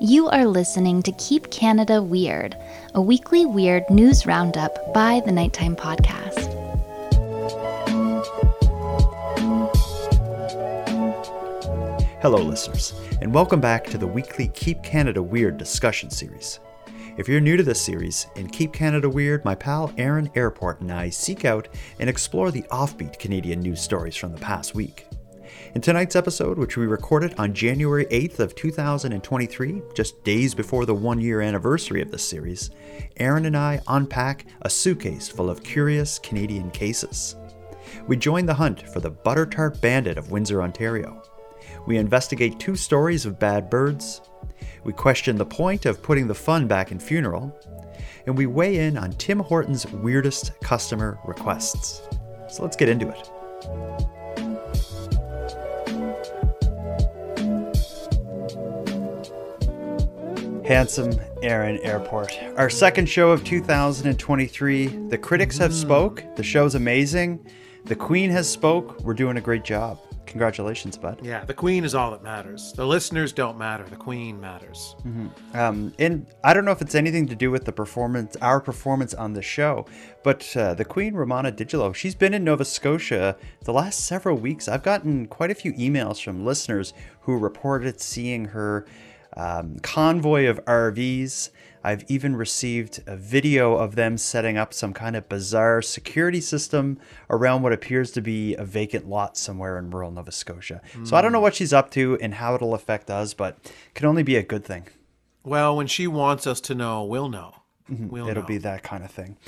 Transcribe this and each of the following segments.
You are listening to Keep Canada Weird, a weekly weird news roundup by the Nighttime Podcast. Hello, listeners, and welcome back to the weekly Keep Canada Weird discussion series. If you're new to this series, in Keep Canada Weird, my pal Aaron Airport and I seek out and explore the offbeat Canadian news stories from the past week. In tonight's episode, which we recorded on January 8th of 2023, just days before the one-year anniversary of this series, Aaron and I unpack a suitcase full of curious Canadian cases. We join the hunt for the Butter Tart Bandit of Windsor, Ontario. We investigate two stories of bad birds. We question the point of putting the fun back in funeral. And we weigh in on Tim Hortons' weirdest customer requests. So let's get into it. Handsome Aaron Airport. Our second show of 2023. The critics have spoke. The show's amazing. The Queen has spoke. We're doing a great job. Congratulations, bud. Yeah, the queen is all that matters. The listeners don't matter. The queen matters. Um, and I don't know if it's anything to do with the performance, our performance on the show, but uh, the Queen Romana Digilo, she's been in Nova Scotia the last several weeks. I've gotten quite a few emails from listeners who reported seeing her um, convoy of RVs. I've even received a video of them setting up some kind of bizarre security system around what appears to be a vacant lot somewhere in rural Nova Scotia. So I don't know what she's up to and how it'll affect us, but it can only be a good thing. Well, when she wants us to know, we'll know. We'll It'll know. be that kind of thing.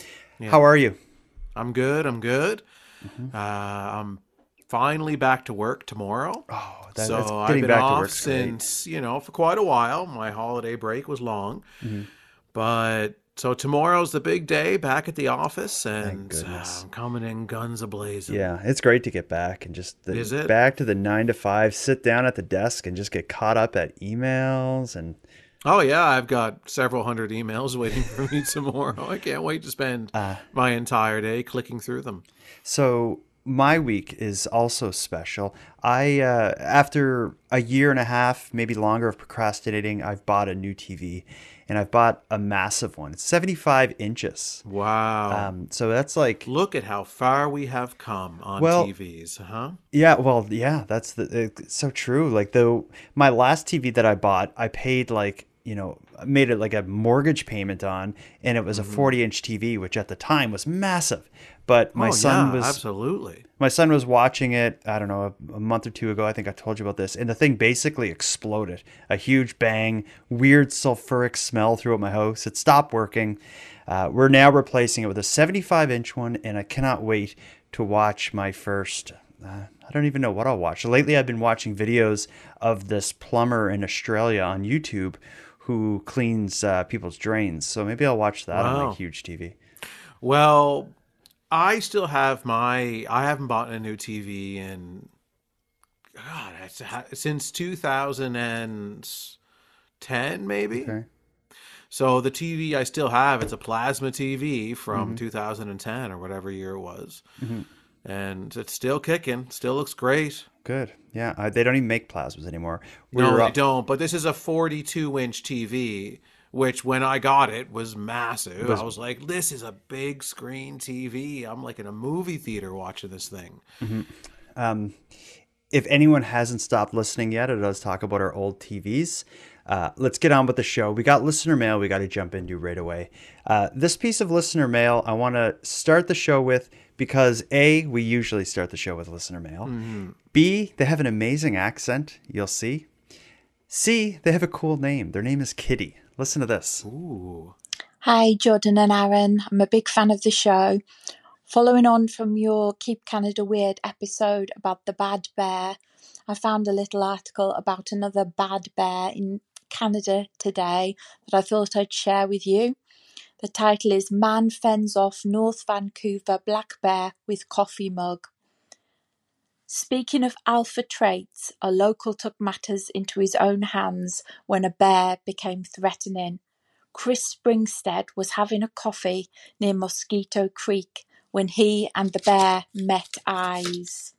How are you? I'm good. I'm good. Mm-hmm. Uh, I'm finally back to work tomorrow. Oh, that, so that's I've getting been back off to work since you know for quite a while. My holiday break was long, Mm-hmm. but so tomorrow's the big day back at the office, and uh. I'm coming in guns a blazing. Yeah, it's great to get back and just the, Is it? back to the nine to five, sit down at the desk and just get caught up at emails and Oh yeah, I've got several hundred emails waiting for me tomorrow. I can't wait to spend Uh. my entire day clicking through them. So my week is also special. I uh, after a year and a half, maybe longer of procrastinating, I've bought a new TV, and I've bought a massive one. It's 75 inches. Wow. Um, so that's like Look at how far we have come on Well- TVs, huh? yeah, well, yeah, that's the it's so true. Like the my last TV that I bought, I paid like you know made it like a mortgage payment on, and it was Mm-hmm. a 40 inch TV, which at the time was massive. But my oh, son yeah, was absolutely. my son was watching it i don't know a, a month or two ago i think i told you about this and the thing basically exploded a huge bang weird sulfuric smell throughout my house it stopped working uh, we're now replacing it with a 75 inch one and i cannot wait to watch my first uh, I don't even know what I'll watch. Lately, I've been watching videos of this plumber in Australia on YouTube who cleans uh, people's drains. So maybe I'll watch that on my huge TV. Well, I still have my. I haven't bought a new TV in. God, it's since 2010, maybe. Okay. So the TV I still have, it's a plasma TV from Mm-hmm. 2010 or whatever year it was, and it's still kicking. Still looks great. Good. Yeah. Uh, they don't even make plasmas anymore. We No, they don't. But this is a 42 inch TV, which when I got it was massive. I was like, this is a big screen TV. I'm like in a movie theater watching this thing. Um, if anyone hasn't stopped listening yet, it does talk about our old TVs. Uh, let's get on with the show. We got listener mail we got to jump into right away. Uh, this piece of listener mail I want to start the show with because A, we usually start the show with listener mail. B, they have an amazing accent, you'll see. C, they have a cool name. Their name is Kitty. Listen to this. Ooh. Hi, Jordan and Aaron. I'm a big fan of the show. Following on from your Keep Canada Weird episode about the bad bear, I found a little article about another bad bear in Canada today that I thought I'd share with you. The title is Man Fends Off North Vancouver Black Bear with Coffee Mug. Speaking of alpha traits, a local took matters into his own hands when a bear became threatening. Chris Springstead was having a coffee near Mosquito Creek when he and the bear met eyes.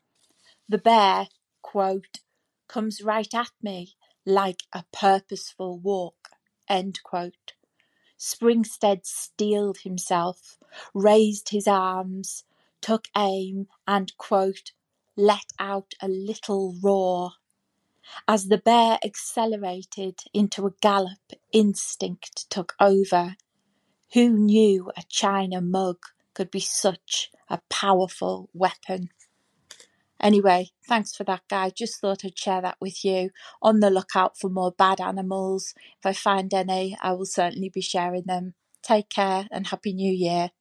The bear, quote, comes right at me like a purposeful walk. Springstead steeled himself, raised his arms, took aim, and quote, let out a little roar. As the bear accelerated into a gallop, instinct took over. Who knew a china mug could be such a powerful weapon? Anyway, thanks for that, guy. Just thought I'd share that with you. On the lookout for more bad animals. If I find any, I will certainly be sharing them. Take care and Happy New Year.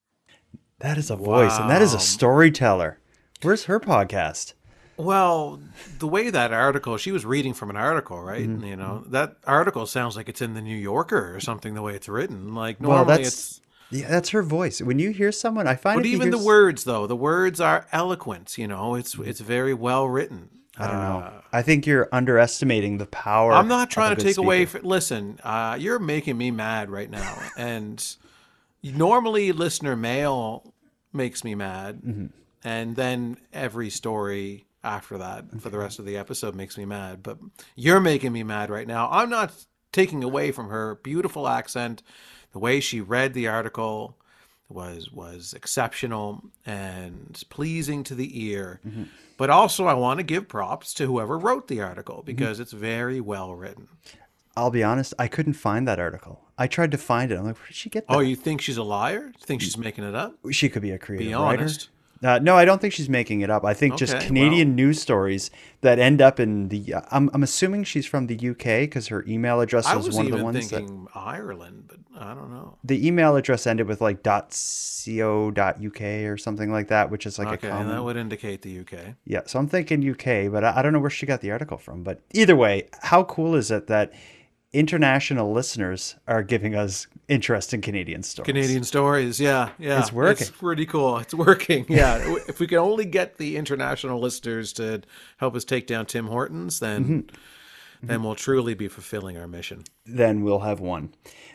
That is a voice, and that is a storyteller. Where's her podcast? Well, the way that article, she was reading from an article, right? Mm-hmm. You know, that article sounds like it's in the New Yorker or something. The way it's written, like Well, normally that's it's. Yeah, that's her voice. When you hear someone, I find But even the words, though, the words are eloquent. You know, it's it's very well written. I don't know. Uh, I think you're underestimating the power. I'm not trying to take away. speaker. From, listen, uh, you're making me mad right now, and normally listener mail makes me mad, Mm-hmm. and then every story after that for the rest of the episode makes me mad. But you're making me mad right now. I'm not taking away from her beautiful accent, the way she read the article was was exceptional and pleasing to the ear. Mm-hmm. But also, I want to give props to whoever wrote the article because it's very well written. I'll be honest. I couldn't find that article. I tried to find it. I'm like, where did she get that? Oh, you think she's a liar? You think she's making it up? she could be a creative Be writer. Uh, no, I don't think she's making it up. I think just Okay, Canadian news stories that end up in the. Uh, I'm, I'm assuming she's from the UK because her email address was, was one of the ones that thinking Ireland, but I don't know. the email address ended with like .co.uk or something like that, which is like okay, a and common. that would indicate the UK. Yeah, so I'm thinking UK, but I, I don't know where she got the article from. But either way, how cool is it that international listeners are giving us interesting Canadian stories? Canadian stories, yeah, yeah, It's working. It's pretty cool. It's working. Yeah, if we can only get the international listeners to help us take down Tim Hortons, then Mm-hmm. then we'll truly be fulfilling our mission. then we'll have one.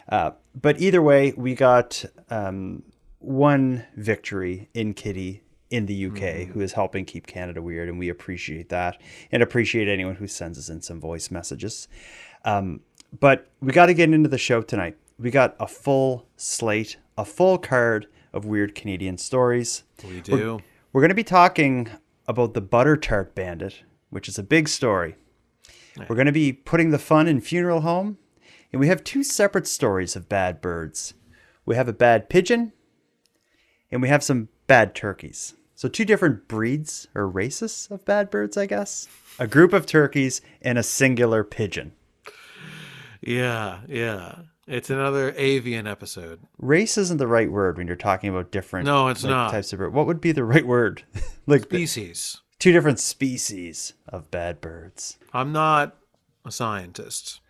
Uh, but either way, we got um, one victory in Kitty in the UK who is helping keep Canada weird, and we appreciate that and appreciate anyone who sends us in some voice messages. Um, but we got to get into the show tonight. We got a full slate, a full card of weird Canadian stories. We do. We're going to be talking about the Butter Tart Bandit, which is a big story. We're going to be putting the fun in Funeral Home, and we have two separate stories of bad birds. We have a bad pigeon, and we have some bad turkeys. So, two different breeds or races of bad birds, I guess. A group of turkeys and a singular pigeon. Yeah, yeah. It's another avian episode. Race isn't the right word when you're talking about different No, it's like, not. types of bird. What would be the right word? like the- Species. two different species of bad birds. I'm not a scientist,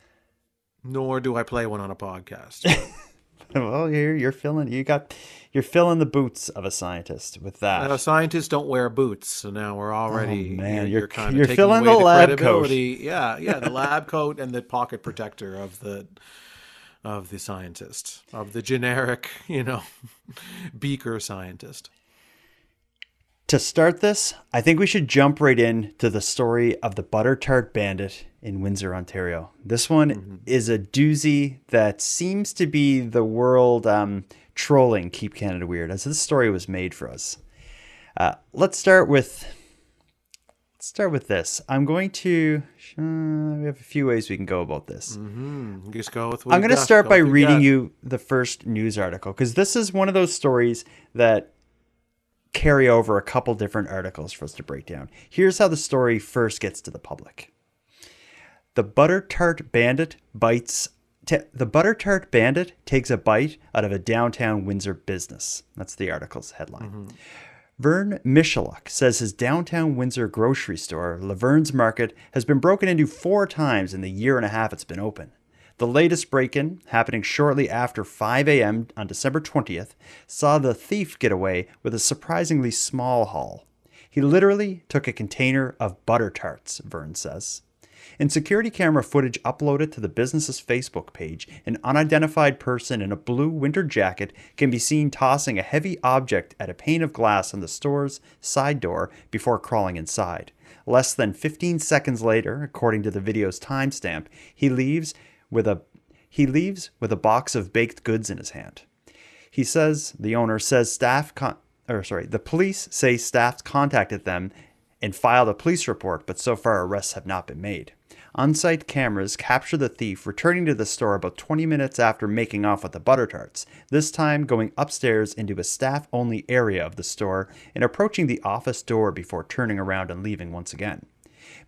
nor do I play one on a podcast. Well, you're you're filling you got you're filling the boots of a scientist with that. Uh, scientists don't wear boots, so now we're already Oh, man, you're, you're- kind of you're taking filling away the lab coat. Yeah, yeah, the lab coat and the pocket protector of the of the scientist of the generic, you know, beaker scientist. To start this, I think we should jump right in to the story of the Butter Tart Bandit in Windsor, Ontario. This one Mm-hmm. is a doozy that seems to be the world um, trolling Keep Canada Weird, as this story was made for us. Uh, let's start with let's start with this. I'm going to uh, we have a few ways we can go about this. Mm, just go with. I'm going to start go by reading you the first news article because this is one of those stories that carry over a couple different articles for us to break down. Here's how the story first gets to the public. The butter tart bandit bites. T- the butter tart bandit takes a bite out of a downtown Windsor business. That's the article's headline. Mm-hmm. Vern Michaluk says his downtown Windsor grocery store, Laverne's Market, has been broken into four times in the year and a half it's been open. The latest break in, happening shortly after 5 a.m. on December 20th, saw the thief get away with a surprisingly small haul. He literally took a container of butter tarts, Vern says. In security camera footage uploaded to the business's Facebook page, an unidentified person in a blue winter jacket can be seen tossing a heavy object at a pane of glass on the store's side door before crawling inside. Less than 15 seconds later, according to the video's timestamp, he leaves with a He leaves with a box of baked goods in his hand. He says the owner says staff con- or sorry, the police say staff contacted them and filed a police report, but so far arrests have not been made. On site cameras capture the thief returning to the store about 20 minutes after making off with the butter tarts, this time going upstairs into a staff only area of the store and approaching the office door before turning around and leaving once again.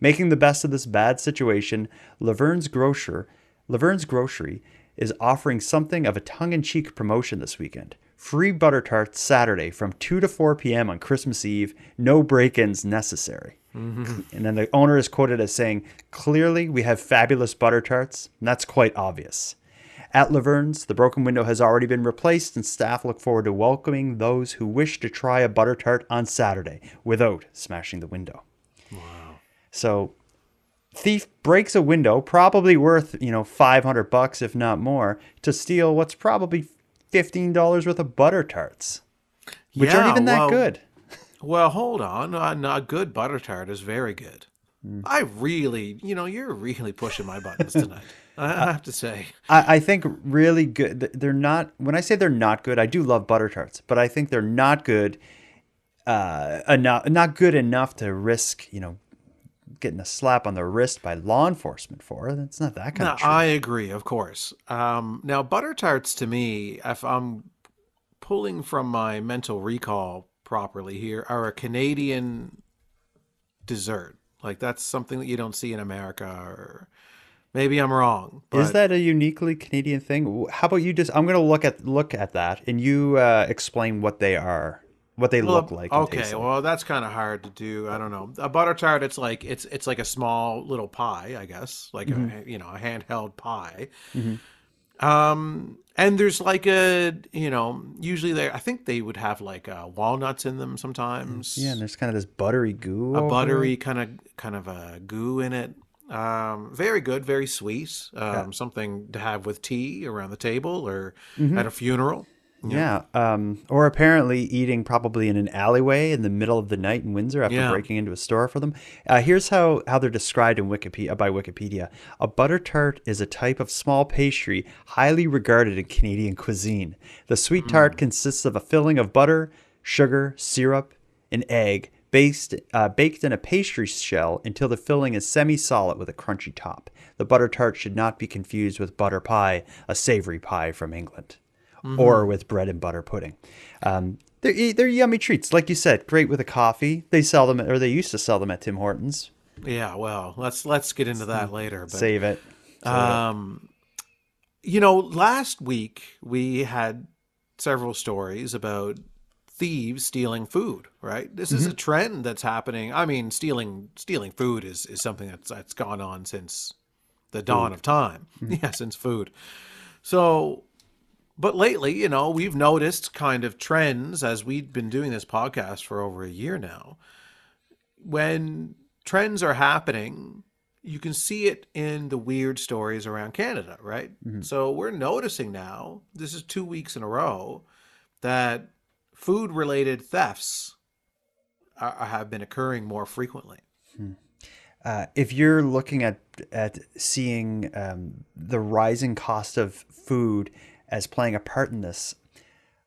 Making the best of this bad situation, Laverne's grocer, Laverne's grocery is offering something of a tongue-in-cheek promotion this weekend. Free butter tarts Saturday from 2 to 4 p.m. on Christmas Eve, no break-ins necessary. Mm-hmm. And then the owner is quoted as saying, Clearly, we have fabulous butter tarts, and that's quite obvious. At Laverne's, the broken window has already been replaced, and staff look forward to welcoming those who wish to try a butter tart on Saturday without smashing the window. Wow. So, thief breaks a window, probably worth, you know, 500 bucks, if not more, to steal what's probably $15 worth of butter tarts, which aren't Yeah, even that good. Well, hold on. A, a good butter tart is very good. I really, you know, you're really pushing my buttons tonight. I I have to say. I, I think really good. They're not. When I say they're not good, I do love butter tarts, but I think they're not good. Uh, enough, not good enough to risk, you know, getting a slap on the wrist by law enforcement for. It's not that kind No, of. Treat. I agree, of course. Um, now, butter tarts to me, if I'm pulling from my mental recall properly here, are a Canadian dessert. Like that's something that you don't see in America, or maybe I'm wrong. But Is that a uniquely Canadian thing? How about you just? I'm gonna look at look at that, and you uh, explain what they are, what they Well, look like. Okay, well that's kind of hard to do. I don't know. A butter tart, it's like it's it's like a small little pie, I guess, like Mm-hmm. a you know a handheld pie. Um, and there's like a you know usually they I think they would have like uh, walnuts in them sometimes. yeah, and there's kind of this buttery goo. a it. buttery kind of kind of a goo in it. Um, very good, very sweet. Um, something to have with tea around the table or Mm-hmm. at a funeral. Yeah. Um, or apparently eating probably in an alleyway in the middle of the night in Windsor after Yeah. breaking into a store for them. Uh, here's how, how they're described in Wikipedia by Wikipedia. A butter tart is a type of small pastry highly regarded in Canadian cuisine. The sweet tart consists of a filling of butter, sugar, syrup, and egg. Based, uh, baked in a pastry shell until the filling is semi-solid with a crunchy top. The butter tart should not be confused with butter pie, a savory pie from England or with bread and butter pudding. Um, they're they're yummy treats, like you said. Great with a coffee. They sell them, or they used to sell them at Tim Hortons. Yeah, well, let's let's get into that later. But Save it. Um, you know, last week we had several stories about thieves stealing food. Right, this is a trend that's happening. I mean, stealing stealing food is is something that's that's gone on since the dawn of time. Yeah, since food. So, but lately, you know, we've noticed kind of trends as we've been doing this podcast for over a year now. When trends are happening, you can see it in the weird stories around Canada, right? So we're noticing now, this is two weeks in a row, that food related thefts are, have been occurring more frequently. Uh, if you're looking at at seeing um, the rising cost of food as playing a part in this,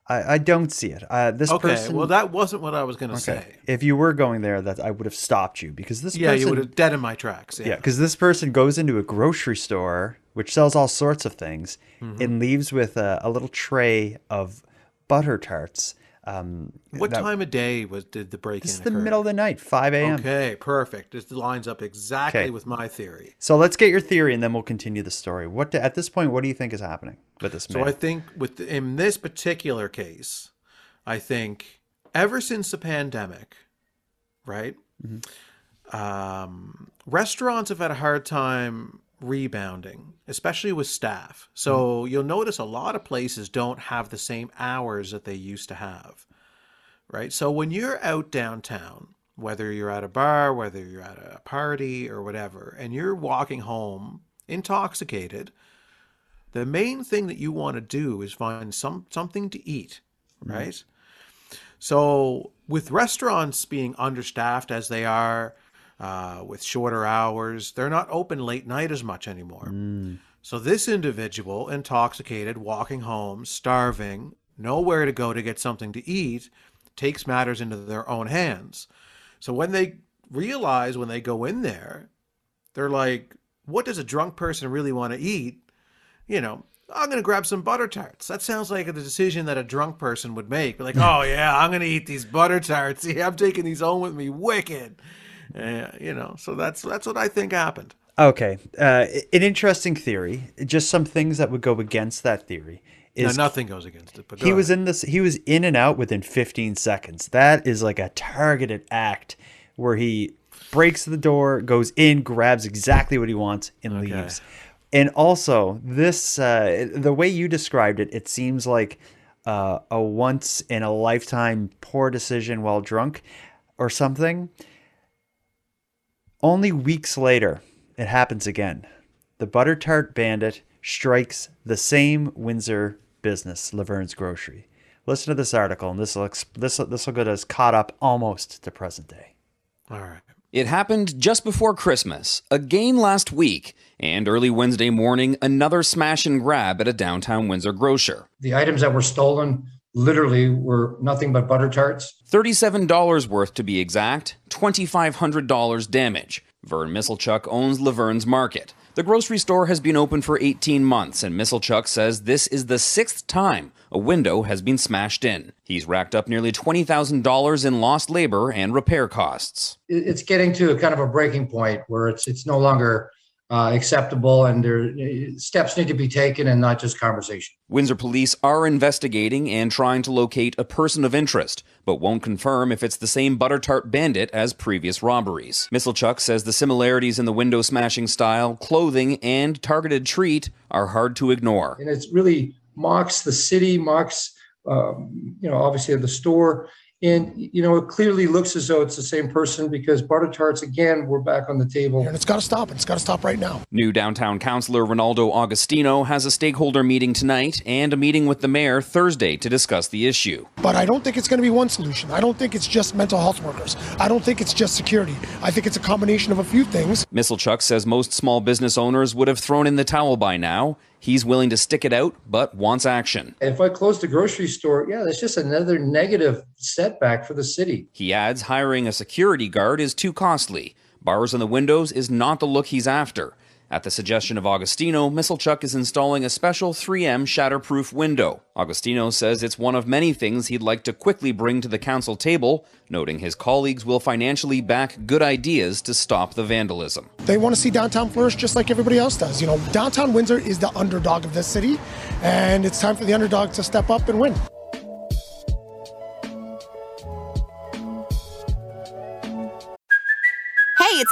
I, I don't see it. Uh, this Okay, person. well, that wasn't what I was going to okay. say. If you were going there, that I would have stopped you because this Yeah, person. you would have dead in my tracks. Yeah. Yeah, because this person goes into a grocery store which sells all sorts of things Mm-hmm. and leaves with a, a little tray of butter tarts. Um, What that- time of day was did the break This in is the occur? middle of the night, 5 a.m. Okay, perfect. This lines up exactly Okay. with my theory. So let's get your theory and then we'll continue the story. What do, at this point, what do you think is happening with this man? So I think with the, in this particular case, I think ever since the pandemic, right? Um, restaurants have had a hard time rebounding, especially with staff. So you'll notice a lot of places don't have the same hours that they used to have, right? So when you're out downtown, whether you're at a bar, whether you're at a party or whatever, and you're walking home intoxicated, the main thing that you want to do is find some something to eat, right? So with restaurants being understaffed as they are, uh, with shorter hours, they're not open late night as much anymore. So this individual, intoxicated, walking home, starving, nowhere to go to get something to eat, takes matters into their own hands. So when they realize when they go in there, they're like, what does a drunk person really want to eat? You know, I'm going to grab some butter tarts. That sounds like a decision that a drunk person would make. Like, oh, yeah, I'm going to eat these butter tarts. Yeah, I'm taking these home with me. Wicked. Uh, you know, so that's that's what I think happened. Okay, uh, an interesting theory. Just some things that would go against that theory is no, nothing goes against it. But he was in this. He was in and out within 15 seconds. That is like a targeted act where he breaks the door, goes in, grabs exactly what he wants, and okay. leaves. And also, this uh, the way you described it, it seems like uh, a once in a lifetime poor decision while drunk, or something. Only weeks later, it happens again. The butter tart bandit strikes the same Windsor business, Laverne's Grocery. Listen to this article, and this will this this will get us caught up almost to present day. All right. It happened just before Christmas, again last week, and early Wednesday morning, another smash and grab at a downtown Windsor grocer. The items that were stolen literally were nothing but butter tarts. $37 worth to be exact, $2,500 damage. Vern Misselchuk owns Laverne's Market. The grocery store has been open for 18 months, and Misselchuk says this is the sixth time a window has been smashed in. He's racked up nearly $20,000 in lost labor and repair costs. It's getting to a kind of a breaking point where it's it's no longer uh, acceptable and there steps need to be taken and not just conversation. Windsor police are investigating and trying to locate a person of interest, but won't confirm if it's the same butter tart bandit as previous robberies. Misselchuk says the similarities in the window smashing style, clothing, and targeted treat are hard to ignore. And it's really mocks the city, mocks, um, you know, obviously the store. And, you know, it clearly looks as though it's the same person because butter tarts, again, were back on the table. And it's got to stop. It's got to stop right now. New downtown councillor Renaldo Agostino has a stakeholder meeting tonight and a meeting with the mayor Thursday to discuss the issue. But I don't think it's going to be one solution. I don't think it's just mental health workers. I don't think it's just security. I think it's a combination of a few things. Misselchuk says most small business owners would have thrown in the towel by now He's willing to stick it out, but wants action. If I close the grocery store, yeah, that's just another negative setback for the city. He adds hiring a security guard is too costly. Bars on the windows is not the look he's after. At the suggestion of Agostino, Misselchuk is installing a special 3M shatterproof window. Agostino says it's one of many things he'd like to quickly bring to the council table, noting his colleagues will financially back good ideas to stop the vandalism. They want to see downtown flourish just like everybody else does. You know, downtown Windsor is the underdog of this city, and it's time for the underdog to step up and win.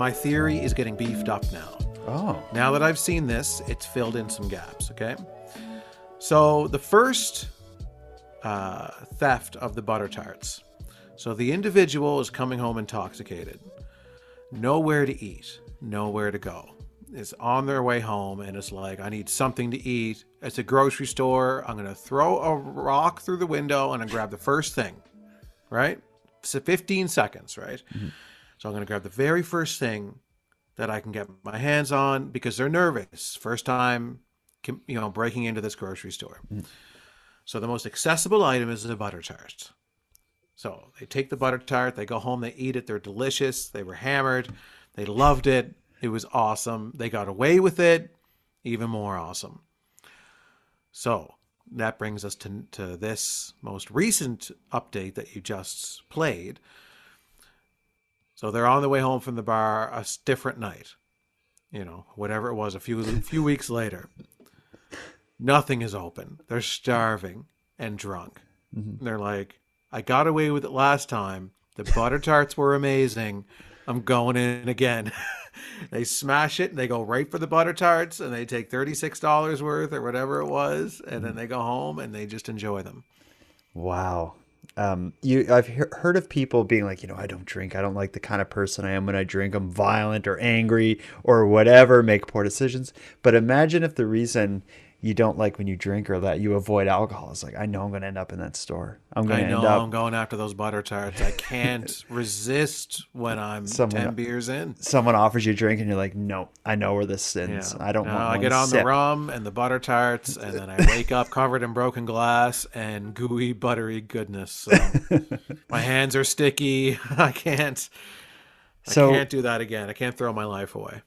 My theory is getting beefed up now. Oh. Now that I've seen this, it's filled in some gaps, okay? So the first uh, theft of the butter tarts. So the individual is coming home intoxicated, nowhere to eat, nowhere to go. Is on their way home and it's like, I need something to eat. It's a grocery store. I'm gonna throw a rock through the window and I grab the first thing, right? So 15 seconds, right? Mm-hmm. So I'm going to grab the very first thing that I can get my hands on because they're nervous. First time, you know, breaking into this grocery store. Mm. So the most accessible item is the butter tart. So they take the butter tart, they go home, they eat it. They're delicious. They were hammered. They loved it. It was awesome. They got away with it. Even more awesome. So that brings us to, to this most recent update that you just played, so they're on the way home from the bar a different night. You know, whatever it was, a few a few weeks later. Nothing is open. They're starving and drunk. Mm-hmm. They're like, I got away with it last time. The butter tarts were amazing. I'm going in again. they smash it and they go right for the butter tarts and they take $36 worth or whatever it was and then they go home and they just enjoy them. Wow. Um, you, I've he- heard of people being like, you know, I don't drink. I don't like the kind of person I am when I drink. I'm violent or angry or whatever, make poor decisions. But imagine if the reason you don't like when you drink or that you avoid alcohol It's like, I know I'm going to end up in that store. I'm going I to know end up. I'm going after those butter tarts. I can't resist when I'm Someone- 10 beers in. Someone offers you a drink and you're like, no, I know where this ends. I don't No, want I get on sip. the rum and the butter tarts, and then I wake up covered in broken glass and gooey, buttery goodness. So my hands are sticky. I can't. So- I can't do that again. I can't throw my life away.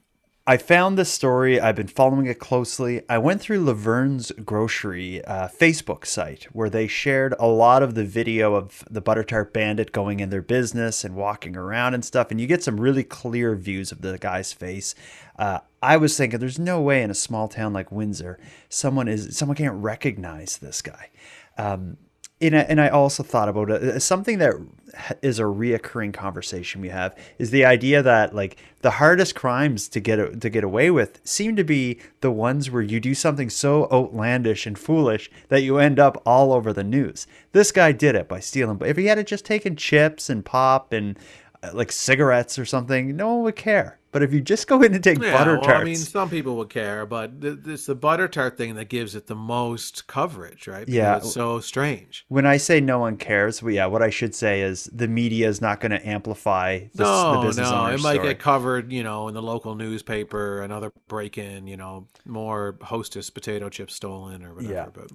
I found this story. I've been following it closely. I went through Laverne's Grocery uh, Facebook site where they shared a lot of the video of the Butter Tart Bandit going in their business and walking around and stuff. And you get some really clear views of the guy's face. Uh, I was thinking, there's no way in a small town like Windsor, someone is someone can't recognize this guy. Um, and I, and I also thought about it. Something that is a reoccurring conversation we have is the idea that like the hardest crimes to get to get away with seem to be the ones where you do something so outlandish and foolish that you end up all over the news. This guy did it by stealing. But if he had just taken chips and pop and uh, like cigarettes or something, no one would care. But if you just go in and take Yeah, butter well, tarts, I mean, some people would care, but it's the butter tart thing that gives it the most coverage, right? Because Yeah. it's so strange. when I say no one cares, well, yeah, what I should say is the media is not going to amplify the, the No, business no, it might story. get covered, you know, in the local newspaper. Another break-in, you know, more Hostess potato chips stolen or whatever. Yeah. But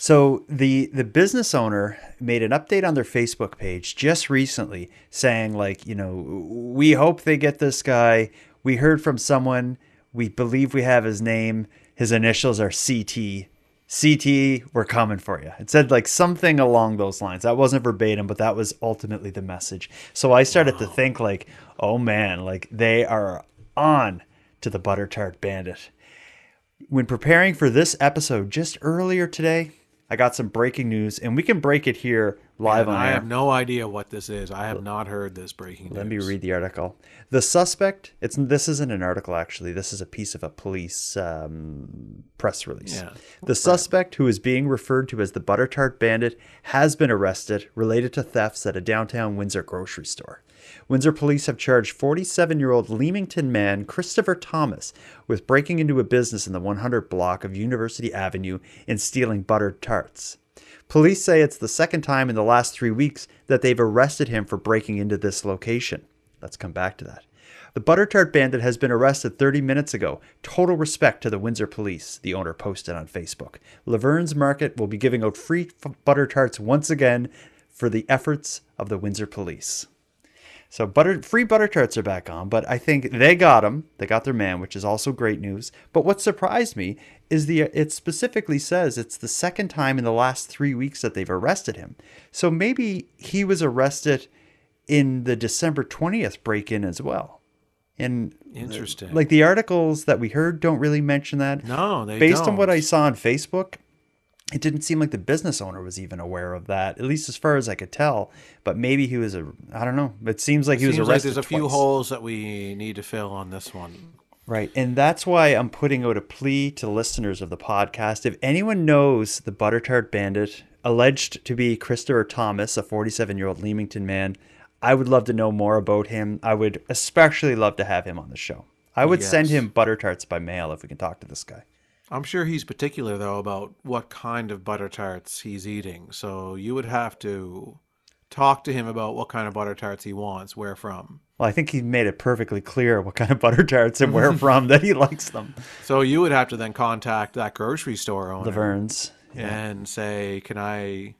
So the the business owner made an update on their Facebook page just recently saying like, you know, we hope they get this guy. We heard from someone. We believe we have his name. His initials are CT. CT, we're coming for you. It said like something along those lines. That wasn't verbatim, but that was ultimately the message. So I started to think like, oh man, like they are on to the butter tart bandit when preparing for this episode just earlier today, I got some breaking news, and we can break it here live and on I air. have no idea what this is. I have not heard this breaking news. Let me read the article. The suspect. It's this isn't an article actually. This is a piece of a police um, press release. Yeah, The suspect, who is being referred to as the Butter Tart Bandit, has been arrested related to thefts at a downtown Windsor grocery store. Windsor police have charged 47 year old Leamington man Christopher Thomas with breaking into a business in the 100 block of University Avenue and stealing buttered tarts. Police say it's the second time in the last three weeks that they've arrested him for breaking into this location. Let's come back to that. The Butter Tart Bandit has been arrested 30 minutes ago. Total respect to the Windsor police, the owner posted on Facebook. Laverne's Market will be giving out free butter tarts once again for the efforts of the Windsor police. So butter free butter tarts are back on, but I think they got them. They got their man, which is also great news. But what surprised me is the it specifically says it's the second time in the last 3 weeks that they've arrested him. So maybe he was arrested in the December 20th break-in as well. And Interesting. like the articles that we heard don't really mention that. No, they Based on what. I saw on Facebook, it didn't seem like the business owner was even aware of that, at least as far as I could tell. But maybe he was a, I don't know. It seems like he was Seems like arrested there's a few holes that we need to fill on this one. Right. And that's why I'm putting out a plea to listeners of the podcast. If anyone knows the Butter Tart Bandit, alleged to be Christopher Thomas, a 47 year old Leamington man, I would love to know more about him. I would especially love to have him on the show. I would send him butter tarts by mail if we can talk to this guy. I'm sure he's particular though about what kind of butter tarts he's eating. So you would have to talk to him about what kind of butter tarts he wants, where from. Well, I think he made it perfectly clear what kind of butter tarts and where from that he likes them. So you would have to then contact that grocery store owner Laverne's. and say, "Can I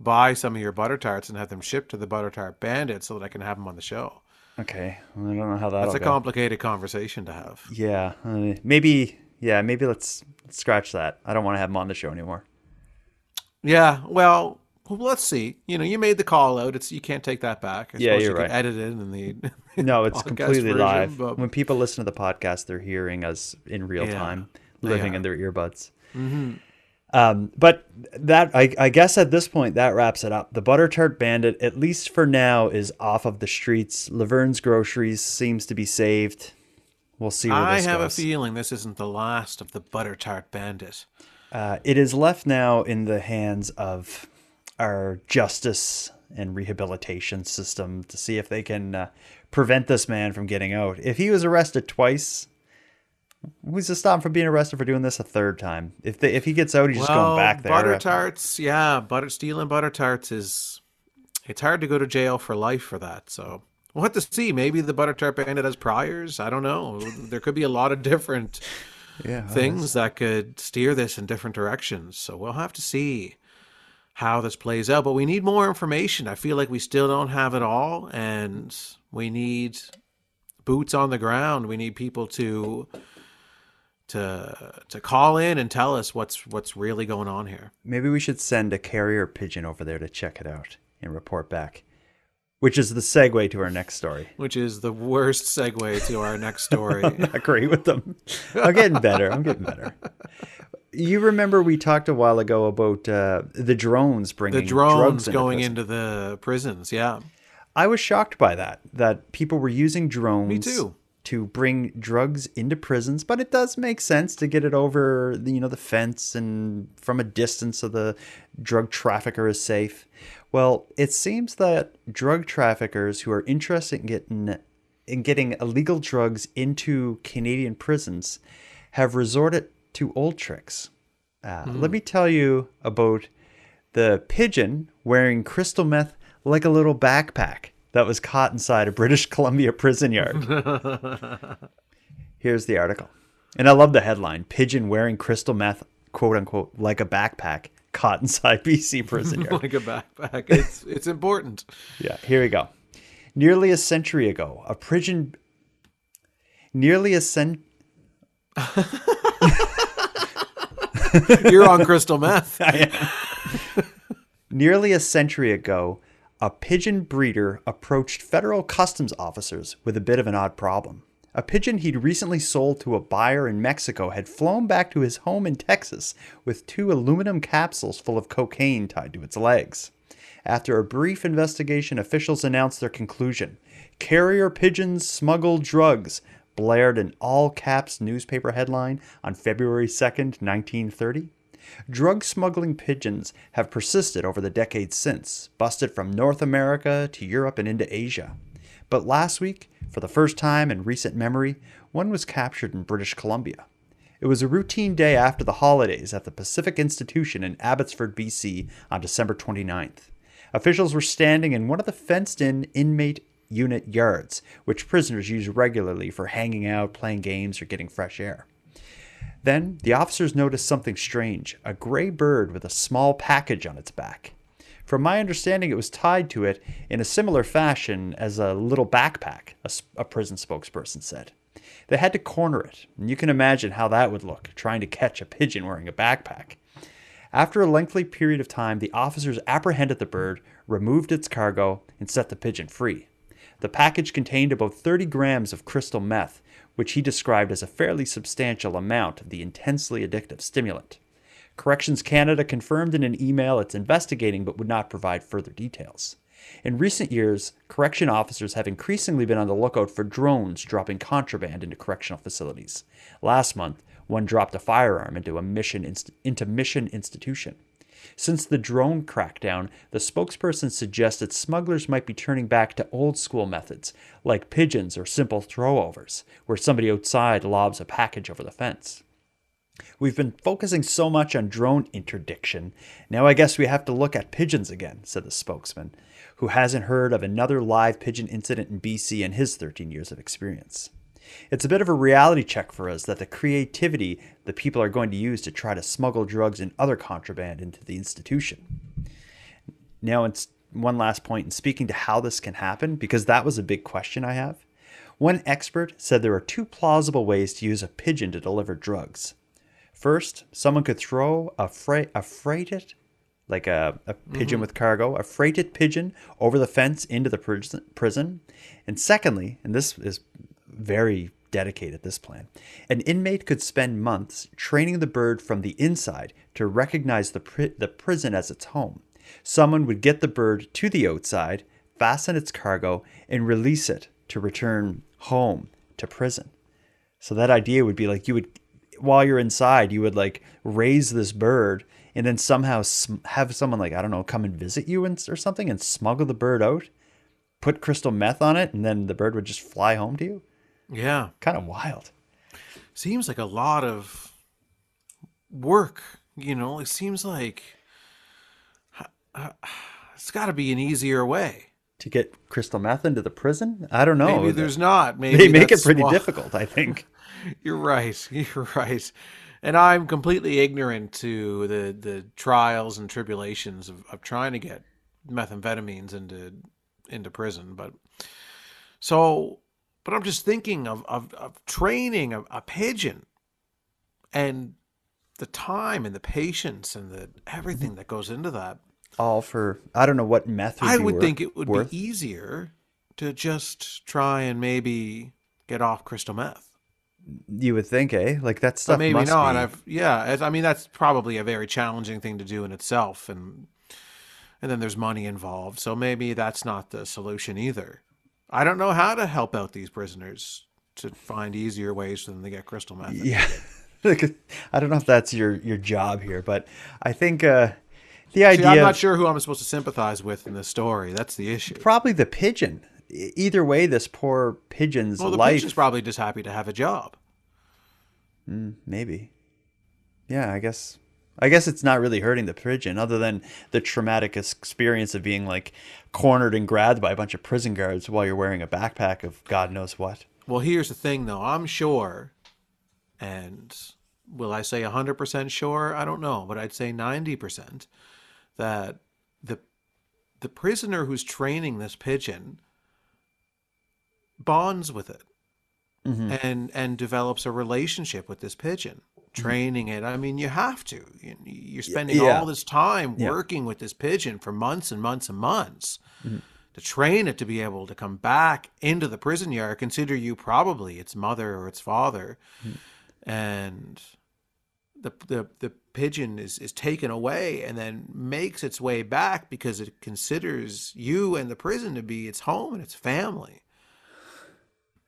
buy some of your butter tarts and have them shipped to the Butter Tart Bandit so that I can have them on the show?" Okay. Well, I don't know how that'll That's a go. complicated conversation to have. Yeah, uh, maybe. Yeah, maybe let's scratch that. I don't want to have him on the show anymore. Yeah, well, let's see. You know, you made the call out. It's you can't take that back. I Yeah, you're you right. Edit it in the No, it's completely version, live. but- When people listen to the podcast, they're hearing us in real Yeah, time, living in their earbuds. Mhm. Um, but that I, I guess at this point that wraps it up. The butter tart bandit, at least for now, is off of the streets. Laverne's groceries seems to be saved. We'll see where I this have goes. a feeling this isn't the last of the butter tart bandit. Uh, it is left now in the hands of our justice and rehabilitation system to see if they can uh, prevent this man from getting out. If he was arrested twice, who's to stop him from being arrested for doing this a third time? If they, if he gets out, he's just going back there. Butter tarts, yeah, butter stealing butter tarts is it's hard to go to jail for life for that. So we'll have to see. Maybe the butter tart bandit has priors. I don't know. There could be a lot of different yeah, things that could steer this in different directions. So we'll have to see how this plays out. But we need more information. I feel like we still don't have it all, and we need boots on the ground. We need people to to to call in and tell us what's what's really going on here. Maybe we should send a carrier pigeon over there to check it out and report back. Which is the segue to our next story. Which is the worst segue to our next story. I agree with them. I'm getting better. I'm getting better. You remember we talked a while ago about uh, the drones bringing the drones drugs into going prison. into the prisons. Yeah, I was shocked by that. That people were using drones. Me too. To bring drugs into prisons, but it does make sense to get it over, the, you know, the fence and from a distance so the drug trafficker is safe. Well, it seems that drug traffickers who are interested in getting in getting illegal drugs into Canadian prisons have resorted to old tricks. Uh, Let me tell you about the pigeon wearing crystal meth like a little backpack that was caught inside a British Columbia prison yard. Here's the article. And I love the headline Pigeon wearing crystal meth, quote unquote, like a backpack caught inside BC prison yard. like a backpack. It's it's important. Yeah, here we go. Nearly a century ago, a pigeon. Nearly a cent. You're on crystal meth. Nearly a century ago, a pigeon breeder approached federal customs officers with a bit of an odd problem. A pigeon he'd recently sold to a buyer in Mexico had flown back to his home in Texas with two aluminum capsules full of cocaine tied to its legs. After a brief investigation, officials announced their conclusion. Carrier pigeons smuggle drugs, blared an all caps newspaper headline on February 2nd, 1930. Drug smuggling pigeons have persisted over the decades since, busted from North America to Europe and into Asia. But last week, for the first time in recent memory, one was captured in British Columbia. It was a routine day after the holidays at the Pacific Institution in Abbotsford, BC on December 29th. Officials were standing in one of the fenced in inmate unit yards, which prisoners use regularly for hanging out, playing games, or getting fresh air. Then the officers noticed something strange a gray bird with a small package on its back. From my understanding, it was tied to it in a similar fashion as a little backpack, A prison spokesperson said. They had to corner it, and you can imagine how that would look, trying to catch a pigeon wearing a backpack. After a lengthy period of time, the officers apprehended the bird, removed its cargo, and set the pigeon free. The package contained about 30 grams of crystal meth, which he described as a fairly substantial amount of the intensely addictive stimulant. Corrections Canada confirmed in an email it's investigating but would not provide further details. In recent years, correction officers have increasingly been on the lookout for drones dropping contraband into correctional facilities. Last month, one dropped a firearm into a mission inst- into Mission Institution. Since the drone crackdown, the spokesperson suggested smugglers might be turning back to old school methods, like pigeons or simple throwovers, where somebody outside lobs a package over the fence. We've been focusing so much on drone interdiction. Now I guess we have to look at pigeons again, said the spokesman, who hasn't heard of another live pigeon incident in BC in his 13 years of experience. It's a bit of a reality check for us that the creativity that people are going to use to try to smuggle drugs and other contraband into the institution. Now, it's one last point in speaking to how this can happen, because that was a big question I have. One expert said there are two plausible ways to use a pigeon to deliver drugs. First, someone could throw a, freight, a freighted, like a, a pigeon mm-hmm. with cargo, a freighted pigeon over the fence into the prison, prison. And secondly, and this is very dedicated this plan. An inmate could spend months training the bird from the inside to recognize the, the prison as its home. Someone would get the bird to the outside, fasten its cargo, and release it to return home to prison. So that idea would be like you would, while you're inside, you would like raise this bird and then somehow sm- have someone like, I don't know, come and visit you and, or something and smuggle the bird out, put crystal meth on it, and then the bird would just fly home to you. Yeah. Kind of wild. Seems like a lot of work, you know? It seems like it's got to be an easier way. To get crystal meth into the prison? I don't know. Maybe there's not. Maybe they make it pretty difficult, I think. You're right. You're right. And I'm completely ignorant to the, the trials and tribulations of, of trying to get methamphetamines into into prison. But so but I'm just thinking of of, of training a, a pigeon and the time and the patience and the everything that goes into that. All for I don't know what method. I would think it would worth. be easier to just try and maybe get off crystal meth. You would think, eh? Like that But stuff. maybe must not. be- I've yeah. I mean, that's probably a very challenging thing to do in itself, and and then there's money involved. So maybe that's not the solution either. I don't know how to help out these prisoners to find easier ways for them to get crystal meth. Yeah. I don't know if that's your your job here, but I think uh, the idea. See, I'm not sure who I'm supposed to sympathize with in this story. That's the issue. Probably the pigeon. Either way, this poor pigeon's Well, the life. pigeon's probably just happy to have a job. Mm, maybe. Yeah, I guess. I guess it's not really hurting the pigeon, other than the traumatic experience of being like cornered and grabbed by a bunch of prison guards while you're wearing a backpack of God knows what. Well, here's the thing, though. I'm sure, and will I say 100% sure? I don't know, but I'd say 90% that the the prisoner who's training this pigeon bonds with it Mhm. and and develops a relationship with this pigeon training it. I mean you have to. You- you're spending yeah. all this time Yeah. working with this pigeon for months and months and months Mhm. to train it to be able to come back into the prison yard. Consider you probably its mother or its father. And the, the the pigeon is is taken away and then makes its way back because it considers you and the prison to be its home and its family.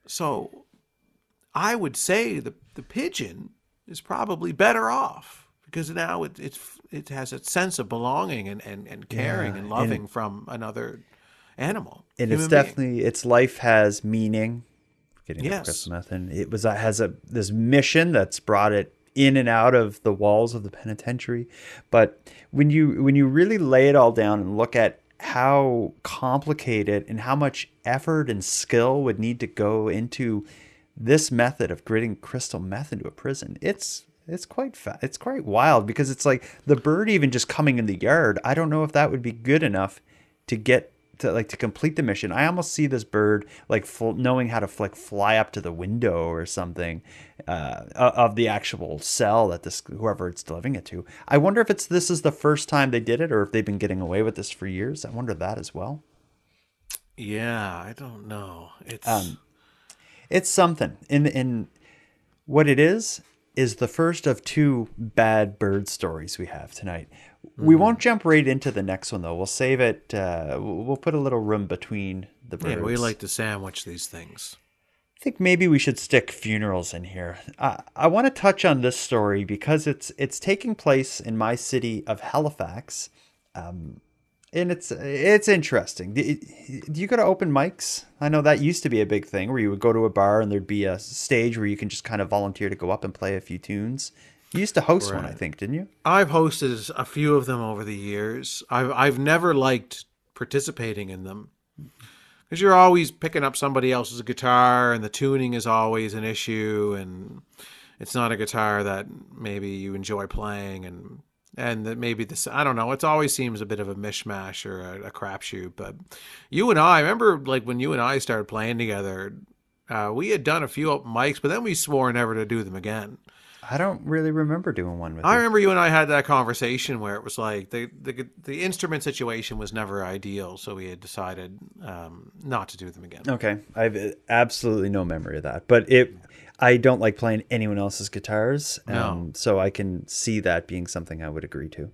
So i would say the the pigeon is probably better off because now it it's it has a sense of belonging and and, and caring Yeah, and and- loving from another animal and it's human being. definitely its life has meaning. Getting Yes. meth, and it was has a this mission that's brought it in and out of the walls of the penitentiary. But when you when you really lay it all down and look at how complicated and how much effort and skill would need to go into this method of gritting crystal meth into a prison, it's it's quite fa- it's quite wild because it's like the bird even just coming in the yard. I don't know if that would be good enough to get to like to complete the mission. I almost see this bird like knowing how to like fly up to the window or something uh, of the actual cell that this whoever it's delivering it to. I wonder if it's this is the first time they did it or if they've been getting away with this for years. I wonder that as well. yeah i don't know it's Um, it's something. In in what it is is the first of two bad bird stories we have tonight. We won't jump right into the next one though. We'll save it. Uh, we'll put a little room between the birds. yeah we like to sandwich these things I think maybe we should stick funerals in here. I I want to touch on this story because it's it's taking place in my city of Halifax, um, and it's it's interesting. Do, you go to open mics? I know that used to be a big thing where you would go to a bar and there'd be a stage where you can just kind of volunteer to go up and play a few tunes. You used to host one, I think, didn't you? I've hosted a few of them over the years. I've I've never liked participating in them because you're always picking up somebody else's guitar, and the tuning is always an issue, and it's not a guitar that maybe you enjoy playing, and and that maybe this I don't know. It always seems a bit of a mishmash or a, a crapshoot. But you and I, I remember like when you and I started playing together, uh, we had done a few open mics, but then we swore never to do them again. I don't really remember doing one with I you. remember you and I had that conversation where it was like the the, the instrument situation was never ideal, so we had decided um, not to do them again. Okay, I have uh, absolutely no memory of that, but it. I don't like playing anyone else's guitars, um, No. so I can see that being something I would agree to.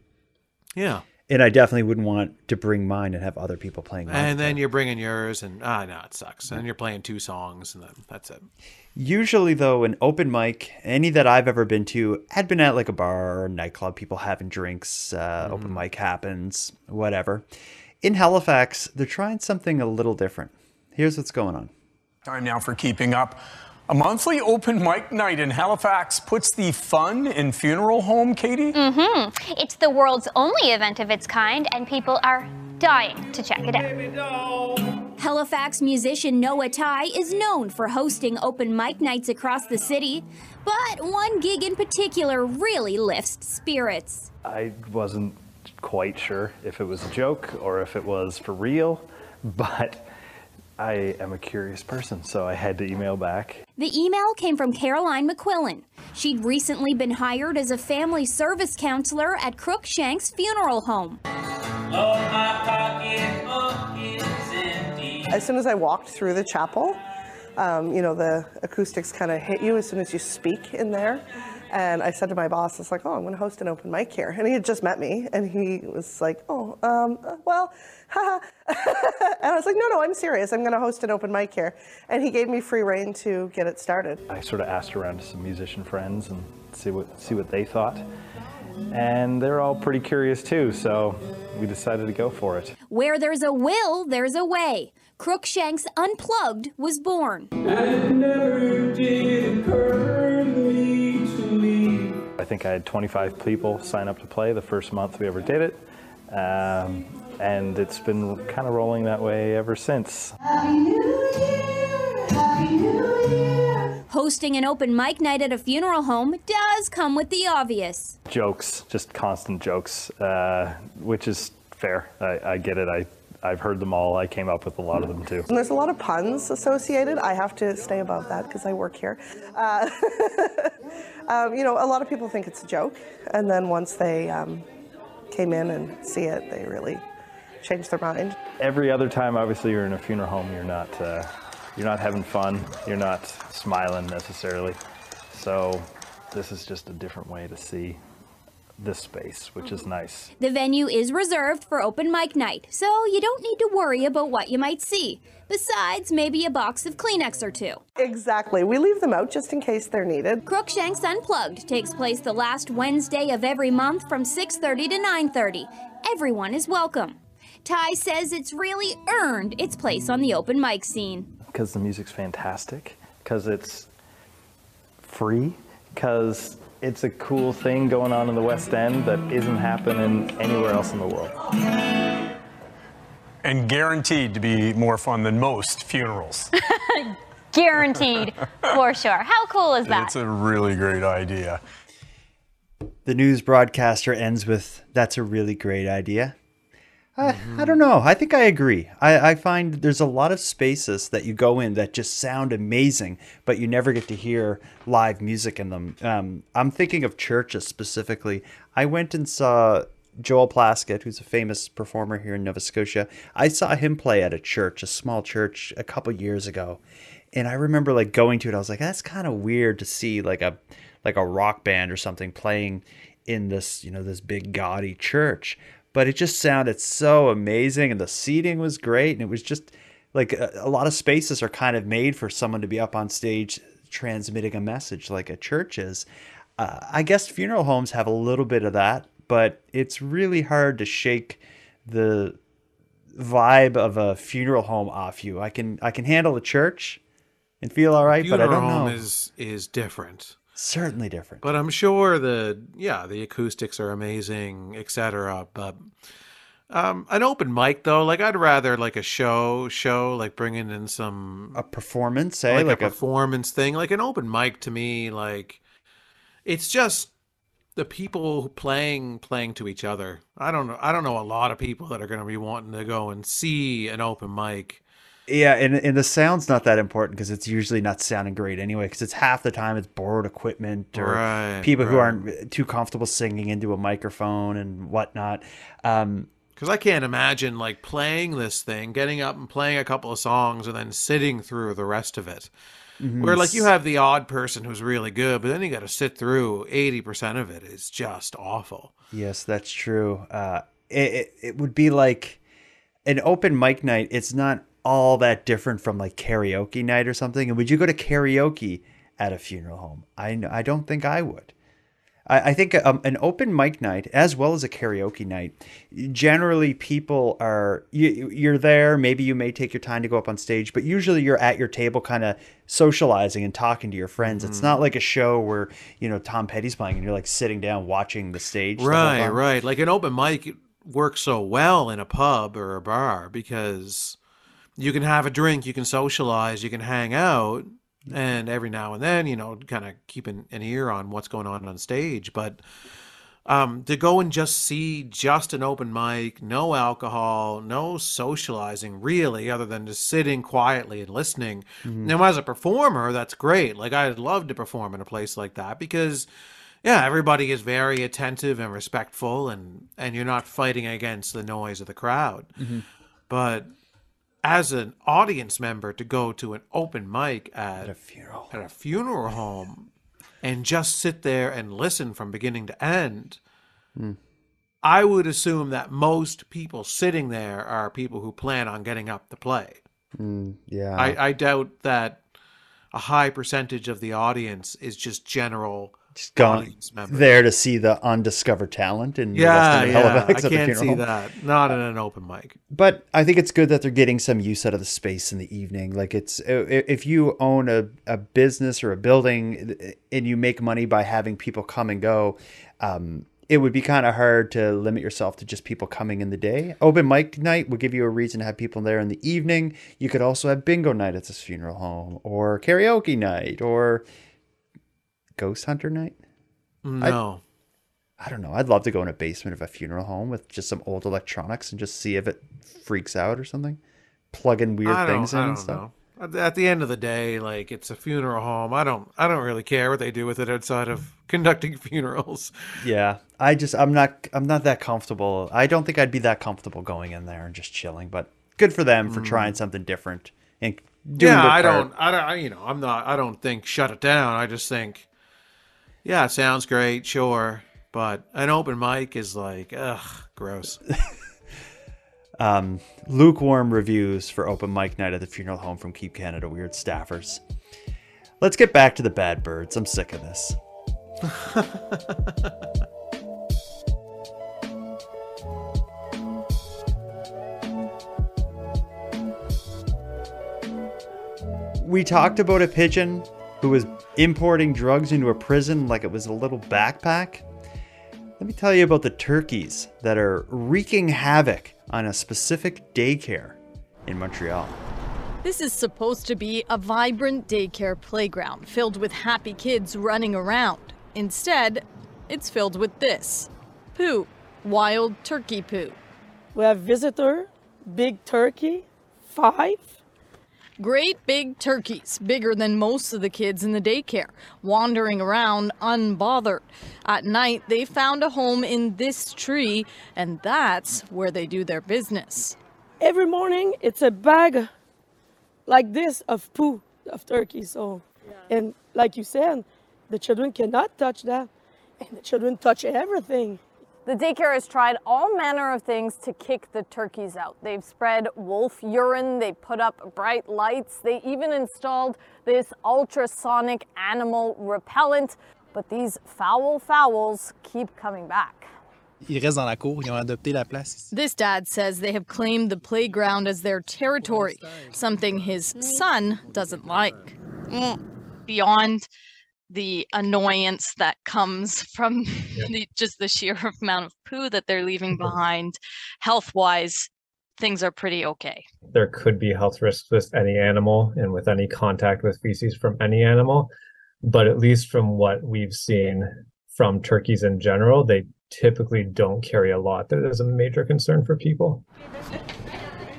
Yeah, And I definitely wouldn't want to bring mine and have other people playing mine. and then you're bringing yours, and ah, no, it sucks. And you're playing two songs, and then that's it. Usually, though, an open mic, any that I've ever been to, had been at like a bar or nightclub, people having drinks, uh, open mic happens, whatever. In Halifax, they're trying something a little different. Here's what's going on. Time now for keeping up. A monthly open mic night in Halifax puts the fun in funeral home, Katie. Mm-hmm. It's the world's only event of its kind, and people are dying to check it out. Halifax musician Noah Ty is known for hosting open mic nights across the city, but one gig in particular really lifts spirits. I wasn't quite sure if it was a joke or if it was for real, but I am a curious person, so I had to email back. The email came from Caroline McQuillan. She'd recently been hired as a family service counselor at Cruikshank's Funeral Home. As soon as I walked through the chapel, um, you know, the acoustics kind of hit you as soon as you speak in there. And I said to my boss, it's like, oh, I'm going to host an open mic here. And he had just met me, and he was like, oh, um, uh, well, haha. and I was like, no, no, I'm serious. I'm going to host an open mic here. And he gave me free reign to get it started. I sort of asked around to some musician friends and see what see what they thought. And they're all pretty curious too, so we decided to go for it. Where there's a will, there's a way. Cruikshank's Unplugged was born. I think I had 25 people sign up to play the first month we ever did it. Um, and it's been kind of rolling that way ever since. Hosting an open mic night at a funeral home does come with the obvious. Jokes, just constant jokes, uh, which is fair. I, I get it. I, I've heard them all. I came up with a lot of them too. And there's a lot of puns associated. I have to stay above that because I work here. Uh, um, you know, a lot of people think it's a joke, and then once they um, came in and see it, they really change their mind. Every other time, obviously, you're in a funeral home. You're not, uh, you're not having fun. You're not smiling necessarily. So, this is just a different way to see this space, which is mm-hmm. nice. The venue is reserved for open mic night, so you don't need to worry about what you might see. Besides, maybe a box of Kleenex or two. Exactly. We leave them out just in case they're needed. Cruikshank's Unplugged takes place the last Wednesday of every month from 6:30 to 9:30. Everyone is welcome. Ty says it's really earned its place on the open mic scene. Because the music's fantastic, because it's free, because it's a cool thing going on in the West End that isn't happening anywhere else in the world. And guaranteed to be more fun than most funerals. Guaranteed, for sure. How cool is that? It's a really great idea. The news broadcaster ends with, That's a really great idea. I, I don't know. I think I agree. I, I find there's a lot of spaces that you go in that just sound amazing, but you never get to hear live music in them. Um, I'm thinking of churches specifically. I went and saw Joel Plaskett, who's a famous performer here in Nova Scotia. I saw him play at a church, a small church, a couple years ago, and I remember like going to it. I was like, that's kind of weird to see like a like a rock band or something playing in this you know this big gaudy church but it just sounded so amazing and the seating was great and it was just like a, a, lot of spaces are kind of made for someone to be up on stage transmitting a message like a church is. Uh, i guess funeral homes have a little bit of that but it's really hard to shake the vibe of a funeral home off you. I can i can handle a church and feel all right funeral but i don't home know. is is different certainly different. But i'm sure the yeah the acoustics are amazing etc but um an open mic though like i'd rather like a show show like bringing in some a performance eh? like, like a performance thing like an open mic to me like it's just the people playing playing to each other. I don't know i don't know a lot of people that are going to be wanting to go and see an open mic Yeah, and, and the sound's not that important because it's usually not sounding great anyway. Because it's half the time it's borrowed equipment or Right, people who aren't too comfortable singing into a microphone and whatnot. Um, Because I can't imagine like playing this thing, getting up and playing a couple of songs, and then sitting through the rest of it. Mhm. Where like you have the odd person who's really good, but then you got to sit through eighty percent of it is just awful. Yes, that's true. Uh, it, it it would be like an open mic night. It's not all that different from like karaoke night or something. And would you go to karaoke at a funeral home? I I don't think I would. I, I think um, an open mic night as well as a karaoke night. Generally, people are you, you're there. Maybe you may take your time to go up on stage, but usually you're at your table, kind of socializing and talking to your friends. It's Mhm. not like a show where you know Tom Petty's playing and you're like sitting down watching the stage. Right, right. Like an open mic works so well in a pub or a bar because you can have a drink, you can socialize, you can hang out, and every now and then, you know, kind of keep an, ear on what's going on on stage. But um, to go and just see just an open mic, no alcohol, no socializing really, other than just sitting quietly and listening. Mhm. Now, as a performer, that's great. Like, I'd love to perform in a place like that because, yeah, everybody is very attentive and respectful, and and you're not fighting against the noise of the crowd. Mhm. But as an audience member, to go to an open mic at, a funeral at a funeral home and just sit there and listen from beginning to end. Hmm. I would assume that most people sitting there are people who plan on getting up to play. Mm, yeah. I, I doubt that a high percentage of the audience is just general Just members. there to see the undiscovered talent and Yeah, yeah. I can't funeral see home. that. Not in an open mic. But I think it's good that they're getting some use out of the space in the evening. Like it's if you own a, a business or a building and you make money by having people come and go, um, it would be kind of hard to limit yourself to just people coming in the day. Open mic night will give you a reason to have people there in the evening. You could also have bingo night at this funeral home, or karaoke night, or ghost hunter night. I- No. I don't know. I'd love to go in a basement of a funeral home with just some old electronics and just see if it freaks out or something. Plug in weird things in I and stuff. know. At the- end of the day, like it's a funeral home. I don't I don't really care what they do with it outside of conducting funerals. Yeah, I just I'm not I'm not that comfortable. I don't think I'd be that comfortable going in there and just chilling. But good for them for Mm. trying something different and doing yeah, I part. don't I don't I, you know, I'm not I don't think shut it down. I just think yeah, it sounds great, sure, but an open mic is like ugh, gross. Um, lukewarm reviews for open mic night at the funeral home from Keep Canada Weird staffers. Let's get back to the bad birds. I'm sick of this. we talked about a pigeon who was importing drugs into a prison like it was a little backpack. Let me tell you about the turkeys that are wreaking havoc on a specific daycare in Montreal. This is supposed to be a vibrant daycare playground filled with happy kids running around. Instead, it's filled with this poo, wild turkey poo. We have visitor, big turkey, five. Great big turkeys, bigger than most of the kids in the daycare, wandering around unbothered. At night, they found a home in this tree, and that's where they do their business. Every morning, it's a bag like this of poo of turkey. So, and like you said, the children cannot touch that, and the children touch everything. The daycare has tried all manner of things to kick the turkeys out. They've spread wolf urine, they put up bright lights, they even installed this ultrasonic animal repellent. But these foul fowls keep coming back. Ils restent dans la cour, ils ont adopté la place. This dad says they have claimed the playground as their territory, something his son doesn't like. Mm, beyond the annoyance that comes from the, just the sheer amount of poo that they're leaving behind, health wise, things are pretty okay. there could be health risks with any animal and with any contact with feces from any animal. But at least from what we've seen from turkeys in general, they typically don't carry a lot that is a major concern for people.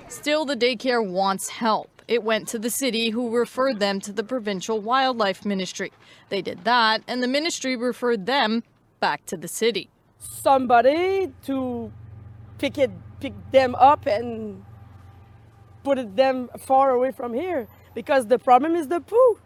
Still, the daycare wants help. It went to the city, who referred them to the provincial wildlife ministry. They did that, and the ministry referred them back to the city. Somebody to pick it, pick them up and put them far away from here because the problem is the poo.